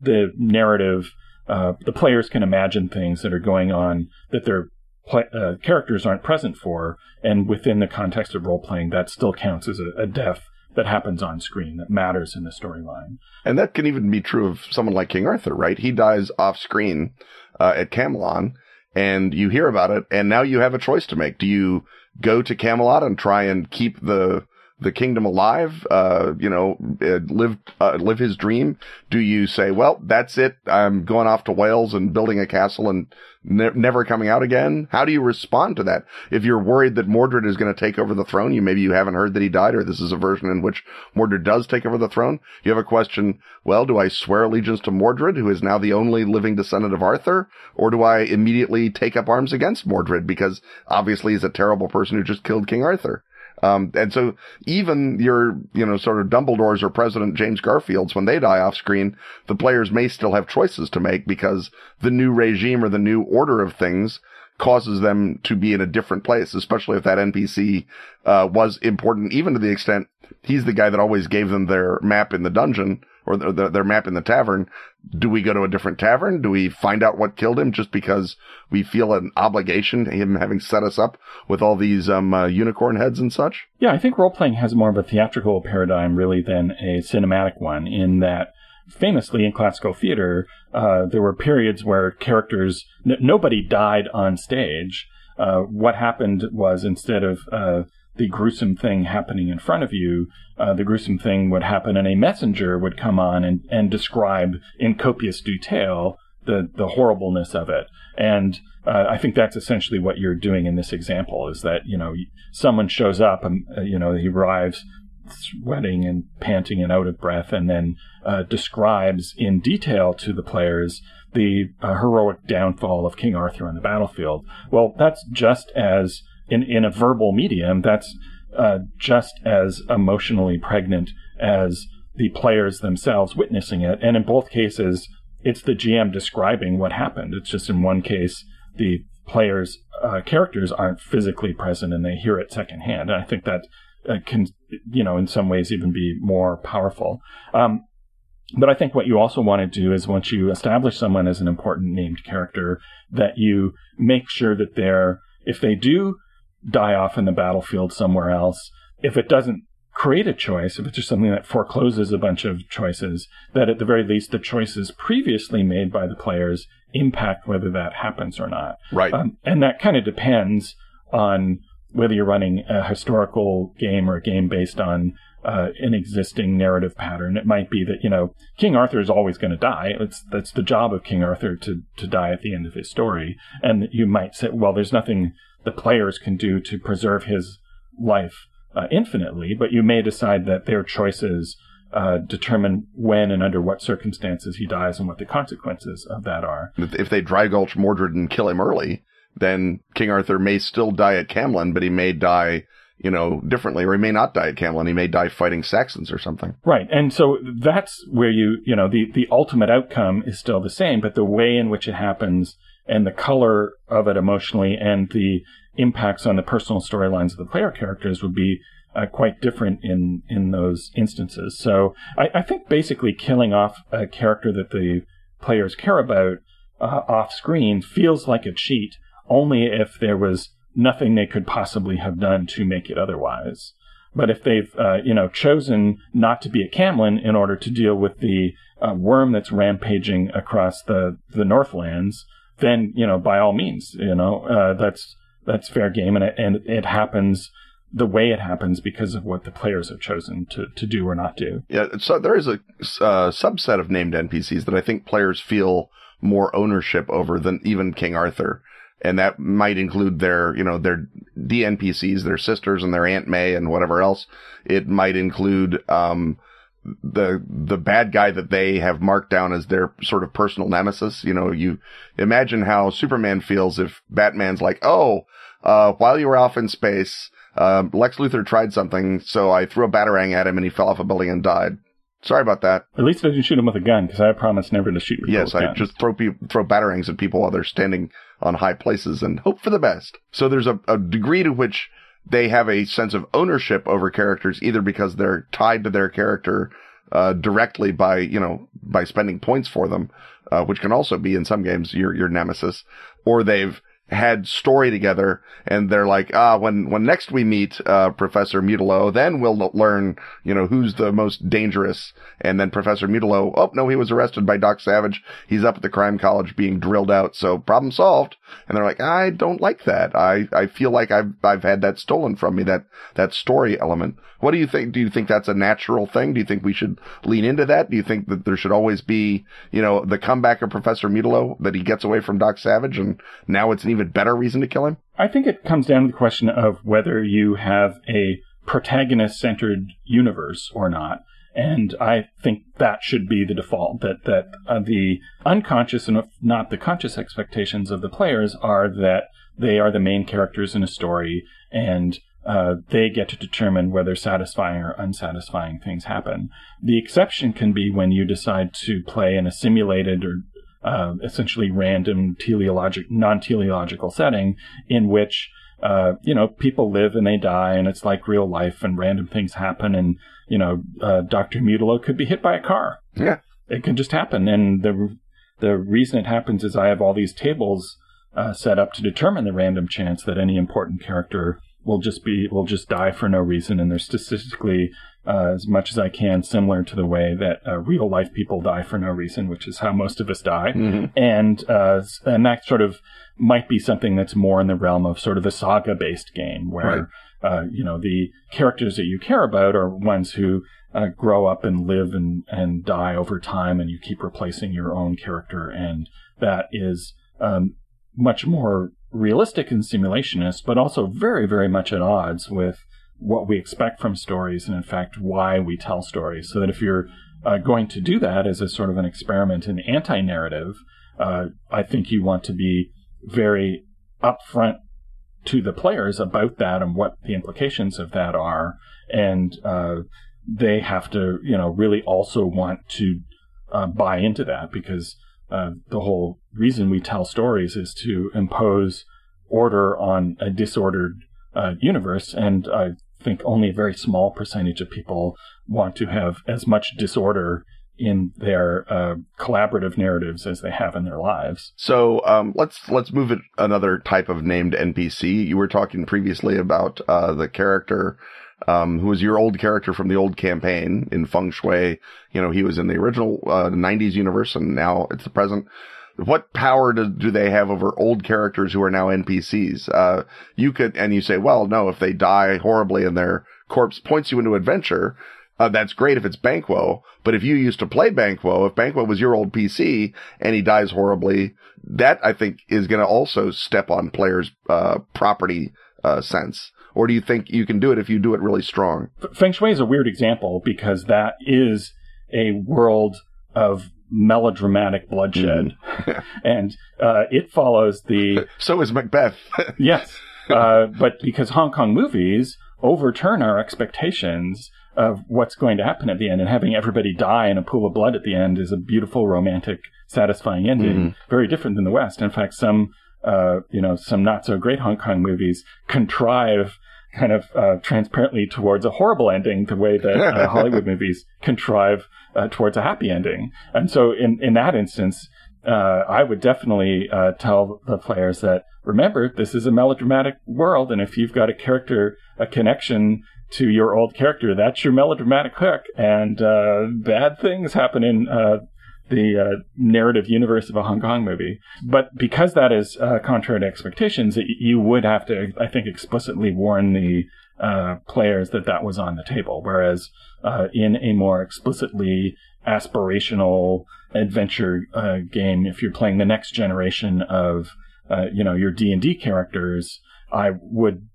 the narrative, uh, the players can imagine things that are going on that their uh, characters aren't present for, and within the context of role playing, that still counts as a, a death that happens on screen that matters in the storyline. And that can even be true of someone like King Arthur, right? He dies off screen uh, at Camelot, and you hear about it, and now you have a choice to make. Do you go to Camelot and try and keep the the kingdom alive, uh, you know, uh, live, uh, live his dream? Do you say, well, that's it. I'm going off to Wales and building a castle and ne- never coming out again? How do you respond to that? If you're worried that Mordred is going to take over the throne, you maybe you haven't heard that he died or this is a version in which Mordred does take over the throne. You have a question. Well, do I swear allegiance to Mordred, who is now the only living descendant of Arthur? Or do I immediately take up arms against Mordred because obviously he's a terrible person who just killed King Arthur? Um, and so even your, you know, sort of Dumbledores or President James Garfield's, when they die off screen, the players may still have choices to make because the new regime or the new order of things causes them to be in a different place, especially if that NPC, uh, was important, even to the extent he's the guy that always gave them their map in the dungeon or their, their map in the tavern. Do we go to a different tavern? Do we find out what killed him just because we feel an obligation, to him having set us up with all these um, uh, unicorn heads and such? Yeah, I think role playing has more of a theatrical paradigm really than a cinematic one in that famously in classical theater, uh, there were periods where characters, n- nobody died on stage. Uh, what happened was instead of uh, the gruesome thing happening in front of you, uh, the gruesome thing would happen and a messenger would come on and, and describe in copious detail the, the horribleness of it. And uh, I think that's essentially what you're doing in this example is that, you know, someone shows up and, uh, you know, he arrives sweating and panting and out of breath and then uh, describes in detail to the players the uh, heroic downfall of King Arthur on the battlefield. Well, that's just as in, in a verbal medium, that's uh, just as emotionally pregnant as the players themselves witnessing it. And in both cases, it's the GM describing what happened. It's just in one case, the players' uh, characters aren't physically present and they hear it secondhand. And I think that uh, can, you know, in some ways even be more powerful. Um, but I think what you also want to do is once you establish someone as an important named character, that you make sure that they're, if they do die off in the battlefield somewhere else. If it doesn't create a choice, if it's just something that forecloses a bunch of choices, that at the very least the choices previously made by the players impact whether that happens or not. Right. Um, and that kind of depends on whether you're running a historical game or a game based on uh, an existing narrative pattern. It might be that you know King Arthur is always going to die. It's that's the job of King Arthur to to die at the end of his story. And you might say, well, there's nothing the players can do to preserve his life uh, infinitely, but you may decide that their choices uh, determine when and under what circumstances he dies and what the consequences of that are. If they dry gulch Mordred and kill him early, then King Arthur may still die at Camlann, but he may die, you know, differently, or he may not die at Camlann. He may die fighting Saxons or something. Right. And so that's where you, you know, the, the ultimate outcome is still the same, but the way in which it happens and the color of it emotionally and the impacts on the personal storylines of the player characters would be uh, quite different in in those instances. So I, I, think basically killing off a character that the players care about uh, off screen feels like a cheat only if there was nothing they could possibly have done to make it otherwise. But if they've, uh, you know, chosen not to be a Camlann in order to deal with the uh, worm that's rampaging across the the Northlands, then you know, by all means, you know, uh, that's that's fair game, and it, and it happens the way it happens because of what the players have chosen to, to do or not do. Yeah, so there is a uh, subset of named NPCs that I think players feel more ownership over than even King Arthur. And that might include their, you know, their DNPCs, their sisters and their Aunt May and whatever else. It might include, um, the the bad guy that they have marked down as their sort of personal nemesis. You know, you imagine how Superman feels if Batman's like, "Oh, uh, while you were off in space, uh, Lex Luthor tried something, so I threw a batarang at him and he fell off a building and died." Sorry about that. At least I didn't shoot him with a gun because I promised never to shoot people. Yes, I guns. just throw pe- throw batarangs at people while they're standing on high places and hope for the best. So there's a, a degree to which they have a sense of ownership over characters, either because they're tied to their character uh, directly by you know by spending points for them, uh, which can also be in some games your your nemesis, or they've had story together and they're like, ah, when, when next we meet, uh, Professor Mutilo, then we'll learn, you know, who's the most dangerous. And then Professor Mutilo, oh, no, he was arrested by Doc Savage. He's up at the crime college being drilled out. So problem solved. And they're like, I don't like that. I, I feel like I've, I've had that stolen from me, that, that story element. What do you think? Do you think that's a natural thing? Do you think we should lean into that? Do you think that there should always be, you know, the comeback of Professor Mutilo that he gets away from Doc Savage and now it's an even better reason to kill him? I think it comes down to the question of whether you have a protagonist centered universe or not. And I think that should be the default that, that uh, the unconscious and not the conscious expectations of the players are that they are the main characters in a story and uh, they get to determine whether satisfying or unsatisfying things happen. The exception can be when you decide to play in a simulated or uh, essentially random teleologic, non-teleological setting in which uh, you know people live and they die and it's like real life and random things happen and you know uh, Dr. Mutilo could be hit by a car. Yeah, it can just happen and the the reason it happens is I have all these tables uh, set up to determine the random chance that any important character will just be will just die for no reason, and they're statistically uh, as much as I can similar to the way that uh, real life people die for no reason, which is how most of us die, mm-hmm. and uh, and that sort of might be something that's more in the realm of sort of a saga based game where. Right. Uh, you know the characters that you care about are ones who uh, grow up and live and, and die over time, and you keep replacing your own character, and that is um, much more realistic and simulationist, but also very, very much at odds with what we expect from stories and, in fact, why we tell stories. So that if you're uh, going to do that as a sort of an experiment in anti narrative, uh, I think you want to be very upfront to the players about that and what the implications of that are. And uh, they have to, you know, really also want to uh, buy into that because uh, the whole reason we tell stories is to impose order on a disordered uh, universe, and I think only a very small percentage of people want to have as much disorder in their uh, collaborative narratives as they have in their lives. So um, let's let's move it another type of named NPC. You were talking previously about uh, the character um, who was your old character from the old campaign in Feng Shui. You know, he was in the original uh, 90s universe and now it's the present. What power do, do they have over old characters who are now NPCs? Uh, you could, and you say, well, no, if they die horribly and their corpse points you into adventure, uh, that's great if it's Banquo, but if you used to play Banquo, if Banquo was your old PC and he dies horribly, that I think is going to also step on players' uh, property uh, sense. Or do you think you can do it if you do it really strong? Feng Shui is a weird example because that is a world of melodramatic bloodshed, mm. *laughs* and uh, it follows the. *laughs* so is Macbeth. *laughs* yes, uh, but because Hong Kong movies overturn our expectations of what's going to happen at the end, and having everybody die in a pool of blood at the end is a beautiful, romantic, satisfying ending. Mm-hmm. Very different than the West. In fact, some uh, you know, some not so great Hong Kong movies contrive kind of uh, transparently towards a horrible ending, the way that uh, *laughs* Hollywood movies contrive uh, towards a happy ending. And so, in in that instance, uh, I would definitely uh, tell the players that remember this is a melodramatic world, and if you've got a character, a connection to your old character. That's your melodramatic hook, and uh, bad things happen in uh, the uh, narrative universe of a Hong Kong movie. But because that is uh, contrary to expectations, it, you would have to, I think, explicitly warn the uh, players that that was on the table. Whereas uh, in a more explicitly aspirational adventure uh, game, if you're playing the next generation of, uh, you know, your D and D characters, I would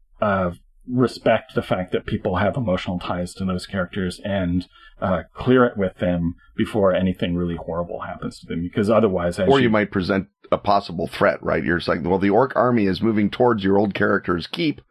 respect the fact that people have emotional ties to those characters and uh, clear it with them before anything really horrible happens to them. Because otherwise, or you, you, might present a possible threat, right? You're saying, well, the orc army is moving towards your old character's keep,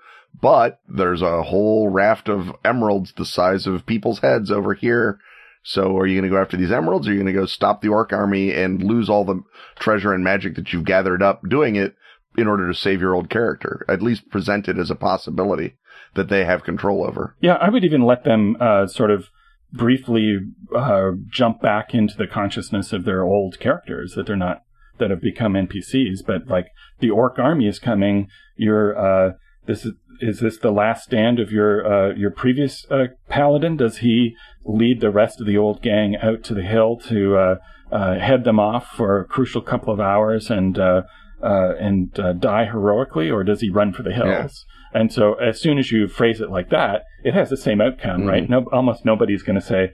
but there's a whole raft of emeralds the size of people's heads over here. So are you going to go after these emeralds? Or are you going to go stop the orc army and lose all the treasure and magic that you've gathered up doing it in order to save your old character? At least present it as a possibility that they have control over. Yeah, I would even let them uh, sort of briefly uh, jump back into the consciousness of their old characters that they're not that have become NPCs. But like the orc army is coming, you're uh, this is is this the last stand of your uh, your previous uh, paladin? Does he lead the rest of the old gang out to the hill to uh, uh head them off for a crucial couple of hours and uh, uh, and die heroically, or does he run for the hills? And so as soon as you phrase it like that, it has the same outcome, mm right? No, almost nobody's going to say,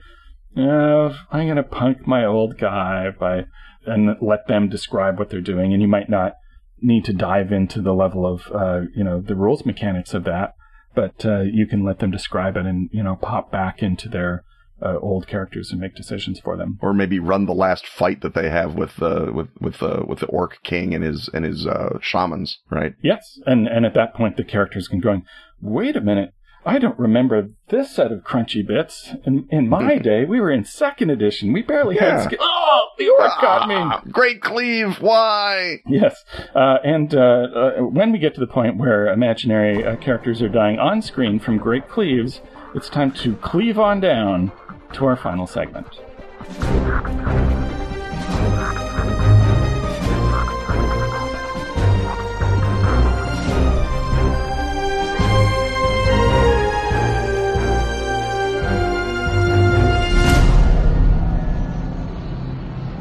oh, I'm going to punk my old guy by, and let them describe what they're doing. And you might not need to dive into the level of, uh, you know, the rules mechanics of that, but uh, you can let them describe it and, you know, pop back into their uh, old characters and make decisions for them, or maybe run the last fight that they have with the with with the with the orc king and his and his uh, shamans, right? Yes, and and at that point the characters can go, wait a minute, I don't remember this set of crunchy bits. In, in my *laughs* day, we were in second edition. We barely yeah. had. Sk- oh, the orc ah, got me. Great cleave. Why? Yes. Uh, and uh, uh, when we get to the point where imaginary uh, characters are dying on screen from great cleaves, it's time to cleave on down to our final segment.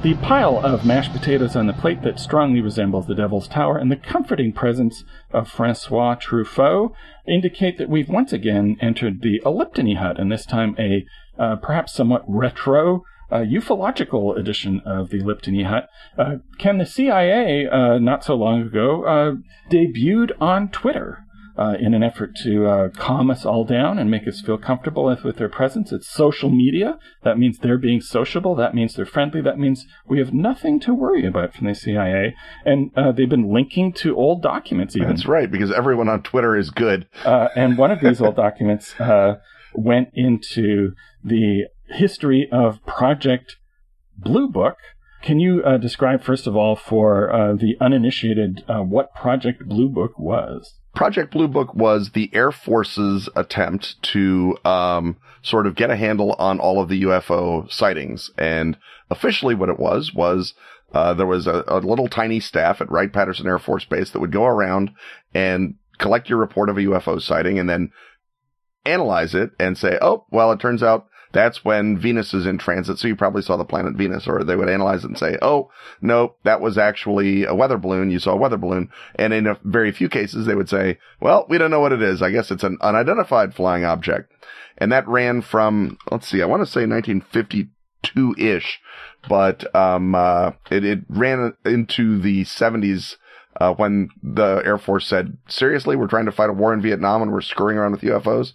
The pile of mashed potatoes on the plate that strongly resembles the Devil's Tower and the comforting presence of Francois Truffaut indicate that we've once again entered the Eliptony hut, and this time a uh, perhaps somewhat retro uh, ufological edition of the Eliptony Hut. Uh, Ken, the CIA, uh, not so long ago, uh, debuted on Twitter. Uh, in an effort to uh, calm us all down and make us feel comfortable with, with, their presence. It's social media. That means they're being sociable. That means they're friendly. That means we have nothing to worry about from the CIA. And uh, they've been linking to old documents even. That's right, because everyone on Twitter is good. Uh, and one of these old documents uh, went into the history of Project Blue Book. Can you uh, describe, first of all, for uh, the uninitiated, uh, what Project Blue Book was? Project Blue Book was the Air Force's attempt to um, sort of get a handle on all of the UFO sightings. And officially, what it was was uh, there was a, a little tiny staff at Wright Patterson Air Force Base that would go around and collect your report of a UFO sighting and then analyze it and say, oh, well, it turns out that's when Venus is in transit. So you probably saw the planet Venus, or they would analyze it and say, oh, no, that was actually a weather balloon. You saw a weather balloon. And in a very few cases, they would say, well, we don't know what it is. I guess it's an unidentified flying object. And that ran from, let's see, I want to say 1952 ish, but, um, uh, it, it ran into the 70s uh, when the Air Force said, seriously, we're trying to fight a war in Vietnam and we're screwing around with UFOs.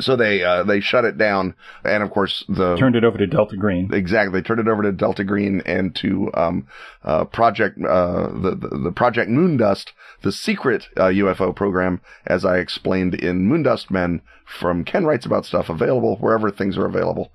So they, uh, they shut it down. And of course, the. Turned it over to Delta Green. Exactly. They turned it over to Delta Green and to, um, uh, Project, uh, the, the, the, Project Moondust, the secret, UFO uh, program, as I explained in Moondust Men from Ken Writes About Stuff, available wherever things are available.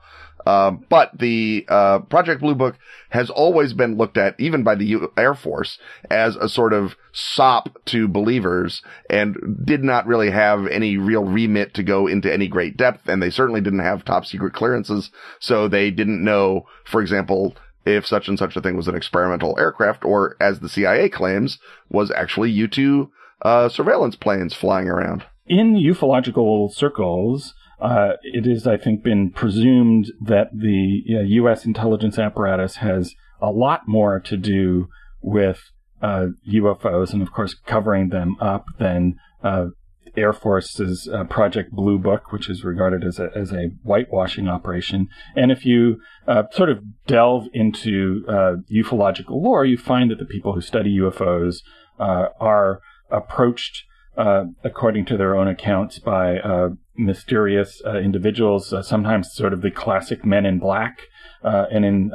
Uh, but the uh, Project Blue Book has always been looked at, even by the U- Air Force, as a sort of sop to believers and did not really have any real remit to go into any great depth. And they certainly didn't have top secret clearances. So they didn't know, for example, if such and such a thing was an experimental aircraft or, as the CIA claims, was actually U 2 uh, surveillance planes flying around. In ufological circles, uh, it is, I think, been presumed that the you know, U.S. intelligence apparatus has a lot more to do with uh, UFOs and, of course, covering them up than uh, Air Force's uh, Project Blue Book, which is regarded as a, as a whitewashing operation. And if you uh, sort of delve into uh, ufological lore, you find that the people who study UFOs uh, are approached, uh, according to their own accounts, by uh, mysterious uh, individuals, uh, sometimes sort of the classic men in black. Uh, and in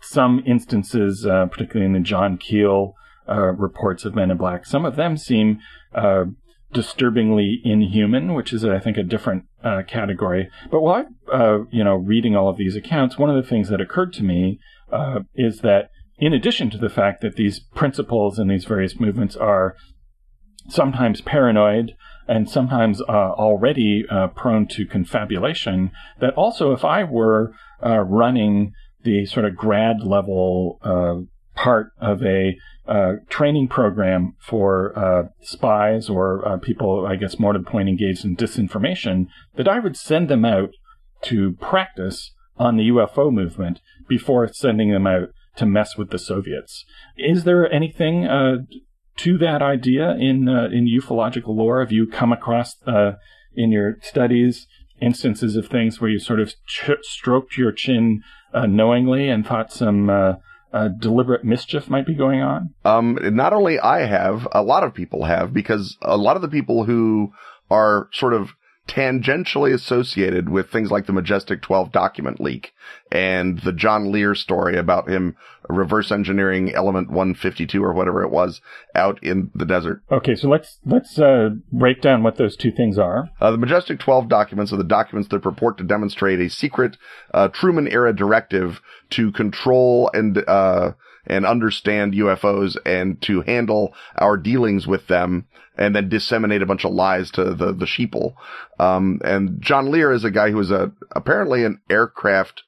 some instances, particularly in the John Keel reports of men in black, some of them seem disturbingly inhuman, which is, I think, a different uh, category. But while uh, you know, reading all of these accounts, one of the things that occurred to me uh, is that, in addition to the fact that these principles and these various movements are sometimes paranoid and sometimes uh, already uh, prone to confabulation, that also, if I were uh, running the sort of grad level part of a uh, training program for uh, spies or uh, people, I guess, more to the point, engaged in disinformation, that I would send them out to practice on the UFO movement before sending them out to mess with the Soviets. Is there anything uh, to that idea in uh, in ufological lore? Have you come across uh, in your studies instances of things where you sort of ch- stroked your chin knowingly and thought some uh, deliberate mischief might be going on? Um, not only I have, a lot of people have, because a lot of the people who are sort of tangentially associated with things like the Majestic 12 document leak and the John Lear story about him reverse engineering element 152 or whatever it was out in the desert. Okay, so let's let's uh, break down what those two things are. Uh, the Majestic 12 documents are the documents that purport to demonstrate a secret uh, Truman era directive to control and uh, and understand UFOs and to handle our dealings with them and then disseminate a bunch of lies to the, the sheeple. Um, and John Lear is a guy who is a, apparently an aircraft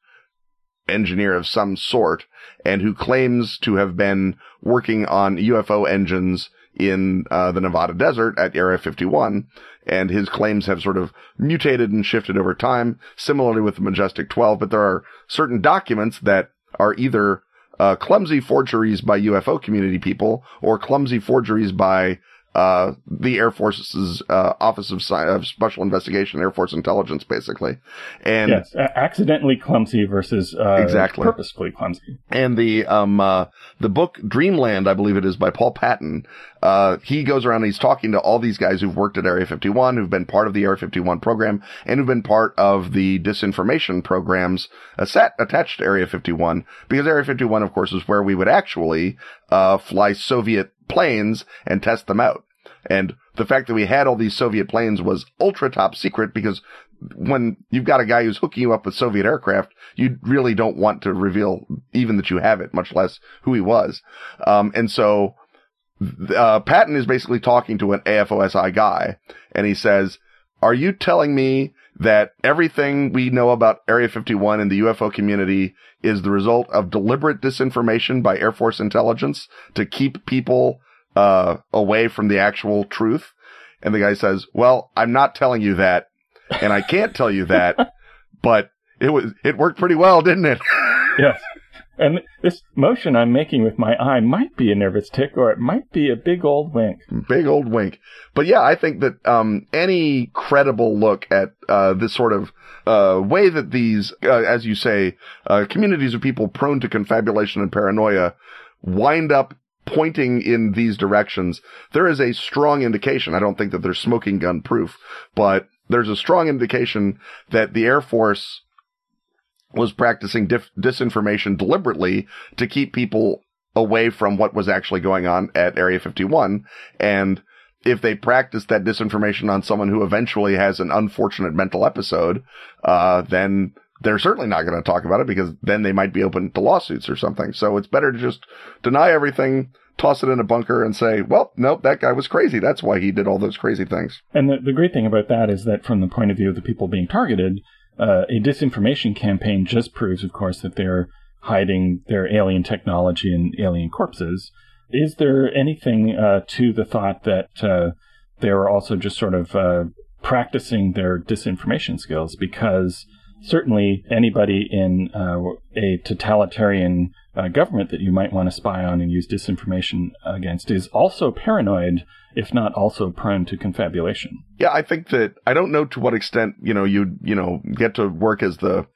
engineer of some sort and who claims to have been working on UFO engines in uh, the Nevada desert at Area 51. And his claims have sort of mutated and shifted over time, similarly with the Majestic 12. But there are certain documents that are either uh, clumsy forgeries by UFO community people or clumsy forgeries by uh, the Air Force's uh, Office of, Sci- of, Special Investigation, Air Force Intelligence, basically. And yes, accidentally clumsy versus uh, exactly purposefully clumsy. And the um uh, the book Dreamland, I believe it is by Paul Patton. Uh, he goes around and he's talking to all these guys who've worked at Area 51, who've been part of the Area 51 program, and who've been part of the disinformation programs set attached to Area 51, because Area 51, of course, is where we would actually uh, fly Soviet planes and test them out. And the fact that we had all these Soviet planes was ultra top secret because when you've got a guy who's hooking you up with Soviet aircraft, you really don't want to reveal even that you have it, much less who he was. Um, and so, uh, Patton is basically talking to an AFOSI guy and he says, are you telling me that everything we know about Area 51 and the UFO community is the result of deliberate disinformation by Air Force intelligence to keep people uh, away from the actual truth. And the guy says, well, I'm not telling you that. And I can't tell you that, *laughs* but it was, it worked pretty well, didn't it? yes. And this motion I'm making with my eye might be a nervous tick or it might be a big old wink. Big old wink. But yeah, I think that, um, any credible look at, uh, this sort of, uh, way that these, uh, as you say, uh, communities of people prone to confabulation and paranoia wind up pointing in these directions, there is a strong indication. I don't think that they're smoking gun proof, but there's a strong indication that the Air Force was practicing dif- disinformation deliberately to keep people away from what was actually going on at Area 51. And if they practice that disinformation on someone who eventually has an unfortunate mental episode, uh, then they're certainly not going to talk about it because then they might be open to lawsuits or something. So it's better to just deny everything, toss it in a bunker and say, well, nope, that guy was crazy. That's why he did all those crazy things. And the, the great thing about that is that from the point of view of the people being targeted, uh, a disinformation campaign just proves, of course, that they're hiding their alien technology and alien corpses. Is there anything uh, to the thought that uh, they were also just sort of uh, practicing their disinformation skills because certainly anybody in uh, a totalitarian uh, government that you might want to spy on and use disinformation against is also paranoid, if not also prone to confabulation. Yeah, I think that I don't know to what extent you know you you know get to work as the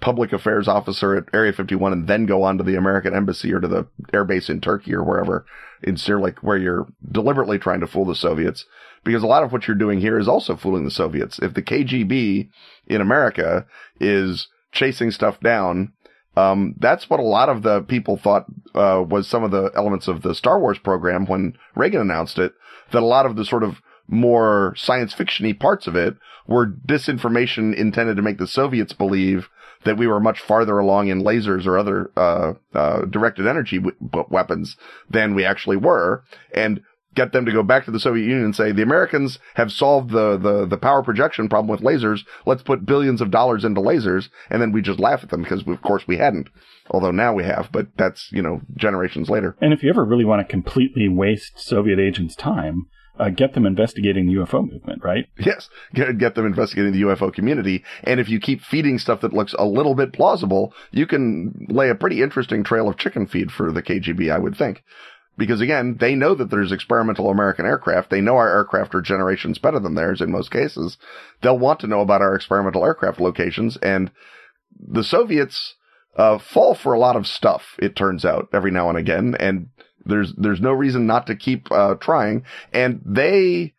public affairs officer at Area 51 and then go on to the American embassy or to the airbase in Turkey or wherever Incirlik where you're deliberately trying to fool the Soviets because a lot of what you're doing here is also fooling the Soviets. If the KGB in America is chasing stuff down, um, that's what a lot of the people thought uh, was some of the elements of the Star Wars program when Reagan announced it. That a lot of the sort of more science fictiony parts of it were disinformation intended to make the Soviets believe that we were much farther along in lasers or other uh, uh, directed energy w- weapons than we actually were, and get them to go back to the Soviet Union and say the Americans have solved the the the power projection problem with lasers. Let's put billions of dollars into lasers, and then we just laugh at them because of course we hadn't. Although now we have, but that's you know generations later. And if you ever really want to completely waste Soviet agents' time, uh, get them investigating the UFO movement, right? Yes, get, get them investigating the UFO community. And if you keep feeding stuff that looks a little bit plausible, you can lay a pretty interesting trail of chicken feed for the KGB, I would think. Because again, they know that there's experimental American aircraft. They know our aircraft are generations better than theirs in most cases. They'll want to know about our experimental aircraft locations. And the Soviets, uh, fall for a lot of stuff, it turns out, every now and again. And there's there's no reason not to keep uh, trying. And they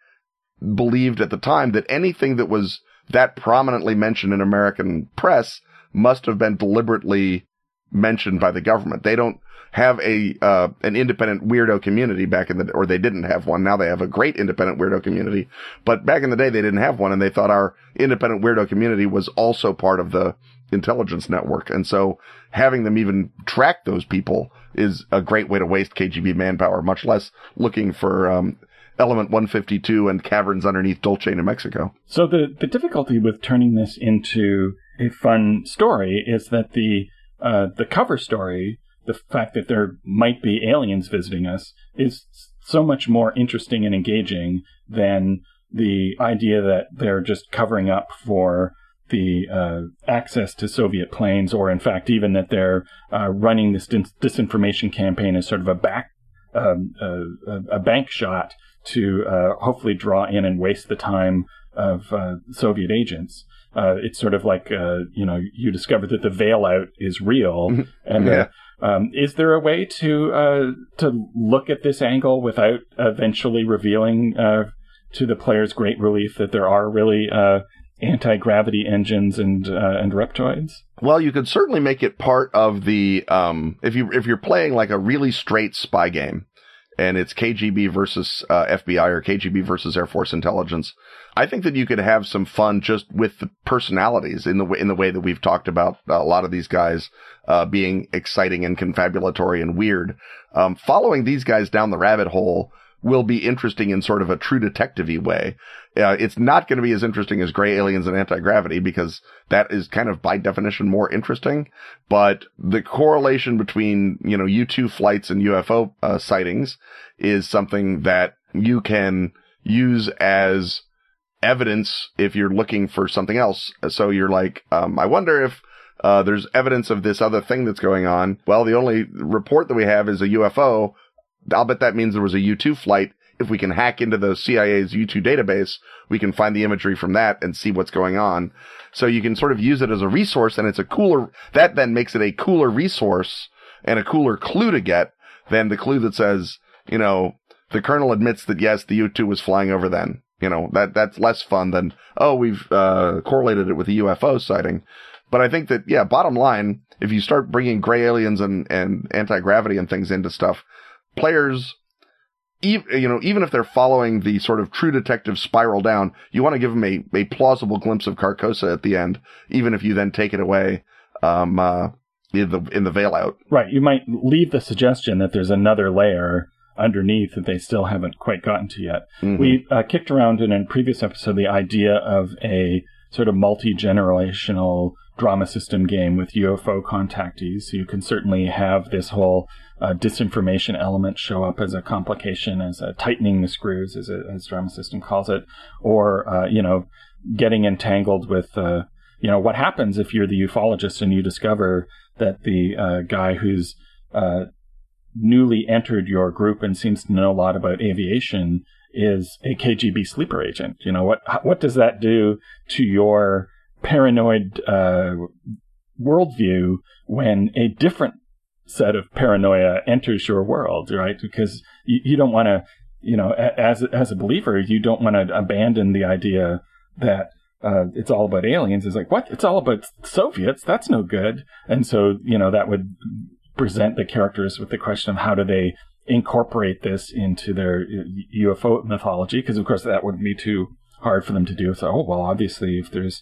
believed at the time that anything that was that prominently mentioned in American press must have been deliberately mentioned by the government. They don't have a uh, an independent weirdo community back in the or they didn't have one. Now they have a great independent weirdo community, but back in the day they didn't have one, and they thought our independent weirdo community was also part of the intelligence network. And so having them even track those people is a great way to waste KGB manpower, much less looking for um, element 152 and caverns underneath Dulce, New Mexico. So the, the difficulty with turning this into a fun story is that the uh, the cover story, the fact that there might be aliens visiting us, is so much more interesting and engaging than the idea that they're just covering up for the uh, access to Soviet planes, or in fact, even that they're uh, running this dis- disinformation campaign as sort of a back um, uh, a bank shot to uh, hopefully draw in and waste the time of uh, Soviet agents. Uh, it's sort of like you know you discover that the veil out is real, mm-hmm. and yeah. Um, is there a way to to look at this angle without eventually revealing to the player's great relief that there are really anti gravity engines and uh, and reptoids? Well, you could certainly make it part of the um, if you if you're playing like a really straight spy game, and it's KGB versus uh, FBI or KGB versus Air Force intelligence. I think that you could have some fun just with the personalities in the way, in the way that we've talked about a lot of these guys uh, being exciting and confabulatory and weird. Um, following these guys down the rabbit hole will be interesting in sort of a true detective way. Uh, it's not going to be as interesting as Gray Aliens and Anti-Gravity because that is kind of by definition more interesting. But the correlation between, you know, U-2 flights and UFO uh, sightings is something that you can use as evidence if you're looking for something else. So you're like, um, I wonder if uh, there's evidence of this other thing that's going on. Well, the only report that we have is a UFO. I'll bet that means there was a U2 flight. If we can hack into the CIA's U2 database, we can find the imagery from that and see what's going on. So you can sort of use it as a resource and it's a cooler, that then makes it a cooler resource and a cooler clue to get than the clue that says, you know, the colonel admits that yes, the U2 was flying over then. You know, that, that's less fun than, oh, we've, uh, correlated it with a UFO sighting. But I think that, yeah, bottom line, if you start bringing gray aliens and, and anti-gravity and things into stuff, players, you know, even if they're following the sort of true detective spiral down, you want to give them a, a plausible glimpse of Carcosa at the end, even if you then take it away, um, uh, in the, in the veil out. Right. You might leave the suggestion that there's another layer underneath that they still haven't quite gotten to yet. Mm-hmm. We uh, kicked around in a previous episode the idea of a sort of multi generational drama system game with UFO contactees. You can certainly have this whole uh, disinformation element show up as a complication, as a tightening the screws, as, a, as drama system calls it, or uh, you know, getting entangled with uh, you know what happens if you're the ufologist and you discover that the uh, guy who's uh, newly entered your group and seems to know a lot about aviation is a KGB sleeper agent. You know what? What does that do to your paranoid uh, worldview when a different set of paranoia enters your world, right? Because you, you don't want to, you know, as as a believer, you don't want to abandon the idea that uh, it's all about aliens. It's like what? It's all about Soviets. That's no good. And so, you know, that would present the characters with the question of how do they incorporate this into their UFO mythology? Because of course that would be too hard for them to do. So, oh well, obviously, if there's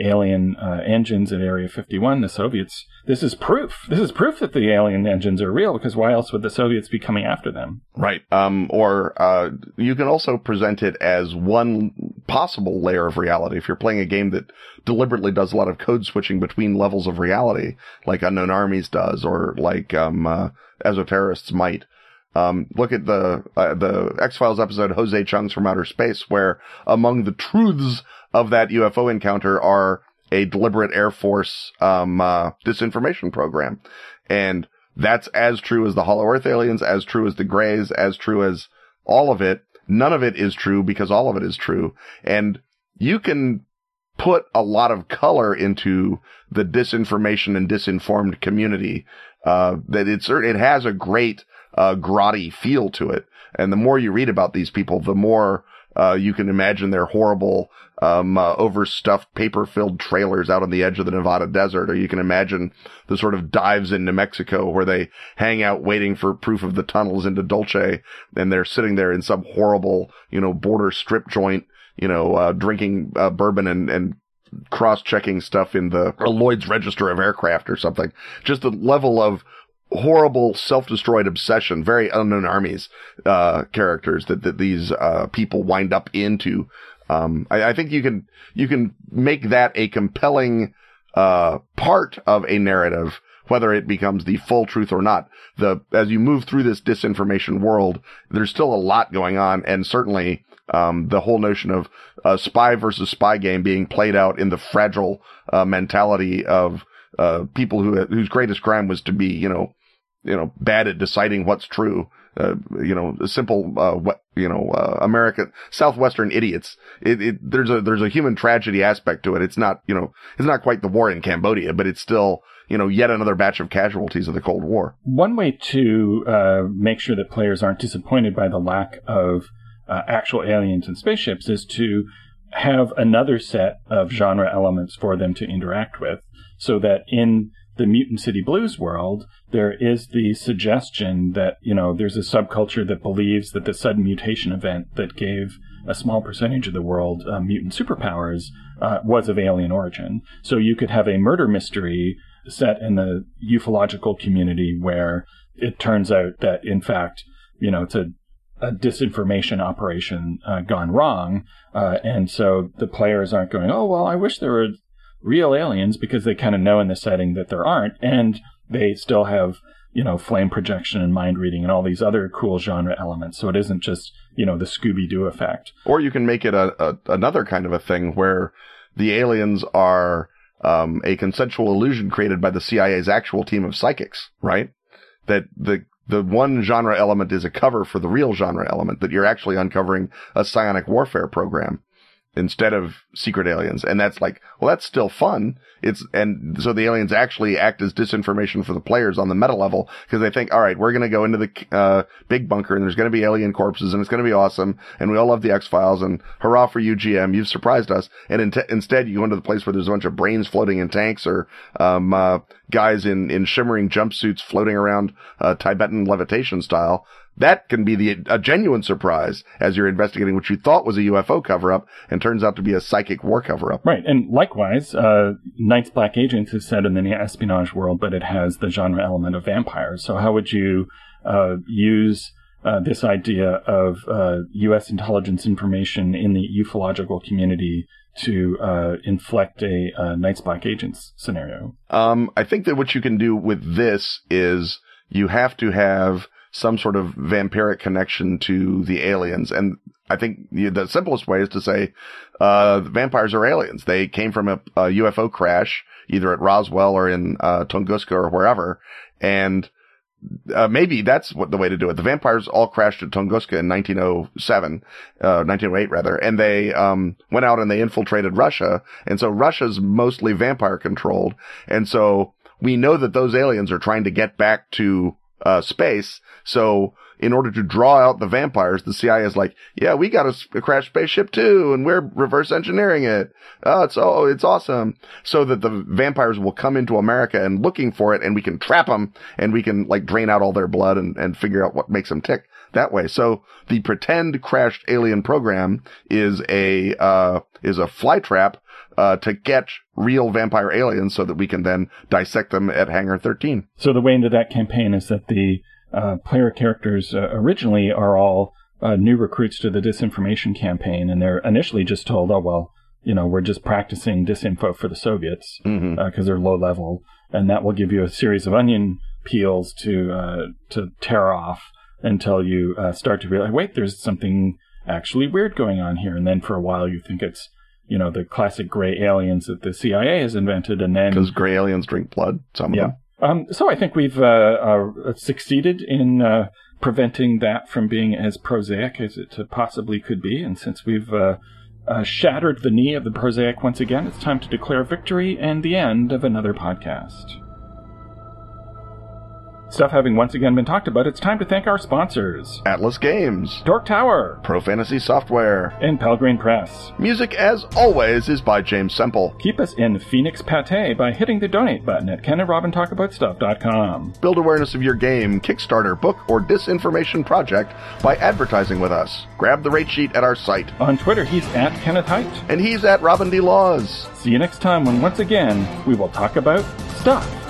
alien uh, engines at Area 51, the Soviets. This is proof. This is proof that the alien engines are real. Because why else would the Soviets be coming after them? Right. Um. Or uh, you can also present it as one possible layer of reality. If you're playing a game that deliberately does a lot of code switching between levels of reality, like Unknown Armies does, or like um, uh, Esoterrorists might. Um, look at the uh, the X Files episode Jose Chung's from Outer Space, where among the truths of that UFO encounter are a deliberate Air Force um, uh, disinformation program, and that's as true as the Hollow Earth aliens, as true as the Greys, as true as all of it. None of it is true because all of it is true, and you can put a lot of color into the disinformation and disinformed community. Uh, that it's it has a great uh, grotty feel to it. And the more you read about these people, the more uh, you can imagine their horrible, um, uh, overstuffed, paper-filled trailers out on the edge of the Nevada desert, or you can imagine the sort of dives in New Mexico where they hang out waiting for proof of the tunnels into Dulce, and they're sitting there in some horrible, you know, border strip joint, you know, uh, drinking uh, bourbon and and cross-checking stuff in the Lloyd's Register of Aircraft or something. Just the level of horrible self-destroyed obsession, very unknown armies, uh, characters that, that these, uh, people wind up into. Um, I, I, think you can, you can make that a compelling, uh, part of a narrative, whether it becomes the full truth or not. The, as you move through this disinformation world, there's still a lot going on and certainly, um, the whole notion of a spy versus spy game being played out in the fragile, uh, mentality of, uh, people who, whose greatest crime was to be, you know, you know, bad at deciding what's true. Uh, you know, simple, uh, what, you know, uh, American, Southwestern idiots. It, it, there's a, there's a human tragedy aspect to it. It's not, you know, it's not quite the war in Cambodia, but it's still, you know, yet another batch of casualties of the Cold War. One way to, uh, make sure that players aren't disappointed by the lack of, uh, actual aliens and spaceships is to have another set of genre elements for them to interact with so that in the Mutant City Blues world, there is the suggestion that, you know, there's a subculture that believes that the sudden mutation event that gave a small percentage of the world uh, mutant superpowers uh, was of alien origin. So you could have a murder mystery set in the ufological community where it turns out that, in fact, you know, it's a a disinformation operation uh, gone wrong, uh, and so the players aren't going, "Oh well, I wish there were real aliens because they kind of know in the setting that there aren't, and they still have you know flame projection and mind reading and all these other cool genre elements. So it isn't just you know the Scooby Doo effect. Or you can make it a, a another kind of a thing where the aliens are um, a consensual illusion created by the CIA's actual team of psychics, right? That the the one genre element is a cover for the real genre element that you're actually uncovering a psionic warfare program instead of secret aliens. And that's like, well, that's still fun. It's, and so the aliens actually act as disinformation for the players on the meta level because they think, all right, we're going to go into the, uh, big bunker and there's going to be alien corpses and it's going to be awesome. And we all love the X Files and hurrah for you, GM. You've surprised us. And in t- instead you go into the place where there's a bunch of brains floating in tanks or, um, uh, guys in, in shimmering jumpsuits floating around, uh, Tibetan levitation style that can be the a genuine surprise as you're investigating what you thought was a UFO cover up and turns out to be a psychic war cover up. Right, and likewise, uh, Night's Black Agents is set in the espionage world, but it has the genre element of vampires. So how would you uh, use uh, this idea of U.S. Uh, intelligence information in the ufological community to uh, inflect a, a Night's Black Agents scenario. Um, I think that what you can do with this is you have to have some sort of vampiric connection to the aliens. And I think the simplest way is to say, uh, vampires are aliens. They came from a, a UFO crash, either at Roswell or in, uh, Tunguska or wherever. And, uh, maybe that's what the way to do it. The vampires all crashed at Tunguska in 1907, uh, 1908 rather, and they, um, went out and they infiltrated Russia. And so Russia's mostly vampire controlled. And so we know that those aliens are trying to get back to, uh, space. So in order to draw out the vampires, the CIA is like, yeah, we got a, a crashed spaceship too, and we're reverse engineering it. Oh, it's, oh, it's awesome. So that the vampires will come into America and looking for it, and we can trap them, and we can like drain out all their blood and, and figure out what makes them tick that way. So the pretend crashed alien program is a, uh, is a fly trap, uh, to catch real vampire aliens so that we can then dissect them at Hangar 13. So the way into that campaign is that the uh, player characters uh, originally are all uh, new recruits to the disinformation campaign, and they're initially just told, "Oh well, you know, we're just practicing disinfo for the Soviets because Mhm. uh, they're low level," and that will give you a series of onion peels to uh, to tear off until you uh, start to realize, wait, there's something actually weird going on here, and then for a while you think it's you know the classic gray aliens that the CIA has invented, and then Because gray aliens drink blood, some of them. Um, so I think we've uh, uh, succeeded in uh, preventing that from being as prosaic as it possibly could be. And since we've uh, uh, shattered the knee of the prosaic once again, it's time to declare victory and the end of another podcast. Stuff having once again been talked about, it's time to thank our sponsors Atlas Games, Dork Tower ProFantasy Software. and Pelgrane Press. Music, as always, is by James Semple. Keep us in Phoenix Pate by hitting the donate button at kenandrobintalkaboutstuff.com. Build awareness of your game, Kickstarter, book, or disinformation project by advertising with us. Grab the rate sheet at our site. On Twitter, he's at Kenneth Hite. And he's at Robin D. Laws. See you next time when once again we will talk about stuff.